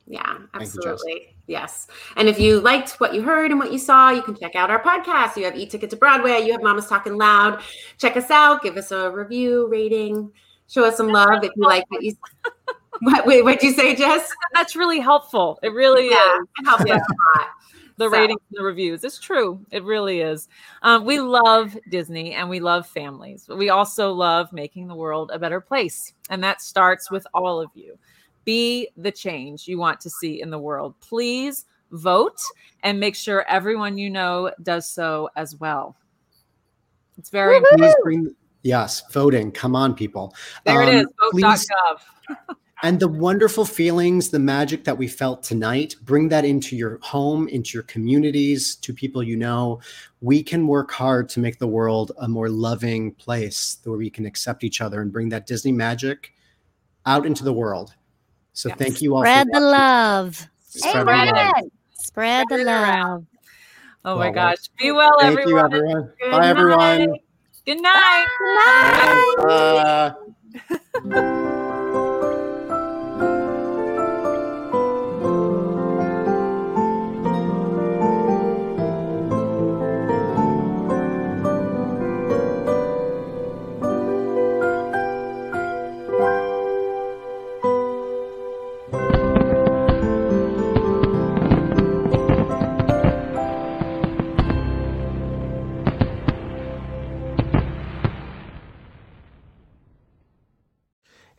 Yeah, you, absolutely. Yes. And if you liked what you heard and what you saw, you can check out our podcast. You have E-Ticket to Broadway. You have Mama's Talking Loud. Check us out. Give us a review, rating. Show us some love if you like what you. What, wait, what'd you say, Jess? That's really helpful. It really Yeah, is. it helps Yeah. us a lot. the So- ratings and the reviews. It's true. It really is. Um, we love Disney and we love families, but we also love making the world a better place. And that starts with all of you. Be the change you want to see in the world. Please vote and make sure everyone you know does so as well. It's very important. bring yes, voting. Come on, people. There it Um, is. please- Vote.gov. And the wonderful feelings, the magic that we felt tonight, bring that into your home, into your communities, to people you know. We can work hard to make the world a more loving place where we can accept each other and bring that Disney magic out into the world. So thank you all. Spread for the watching. love. Spread the love. Amen. Spread the Spread it love. around. Oh my Well, gosh. Be well, everyone. Thank everyone. you, everyone. Good Bye, everyone. night. Good night. Uh,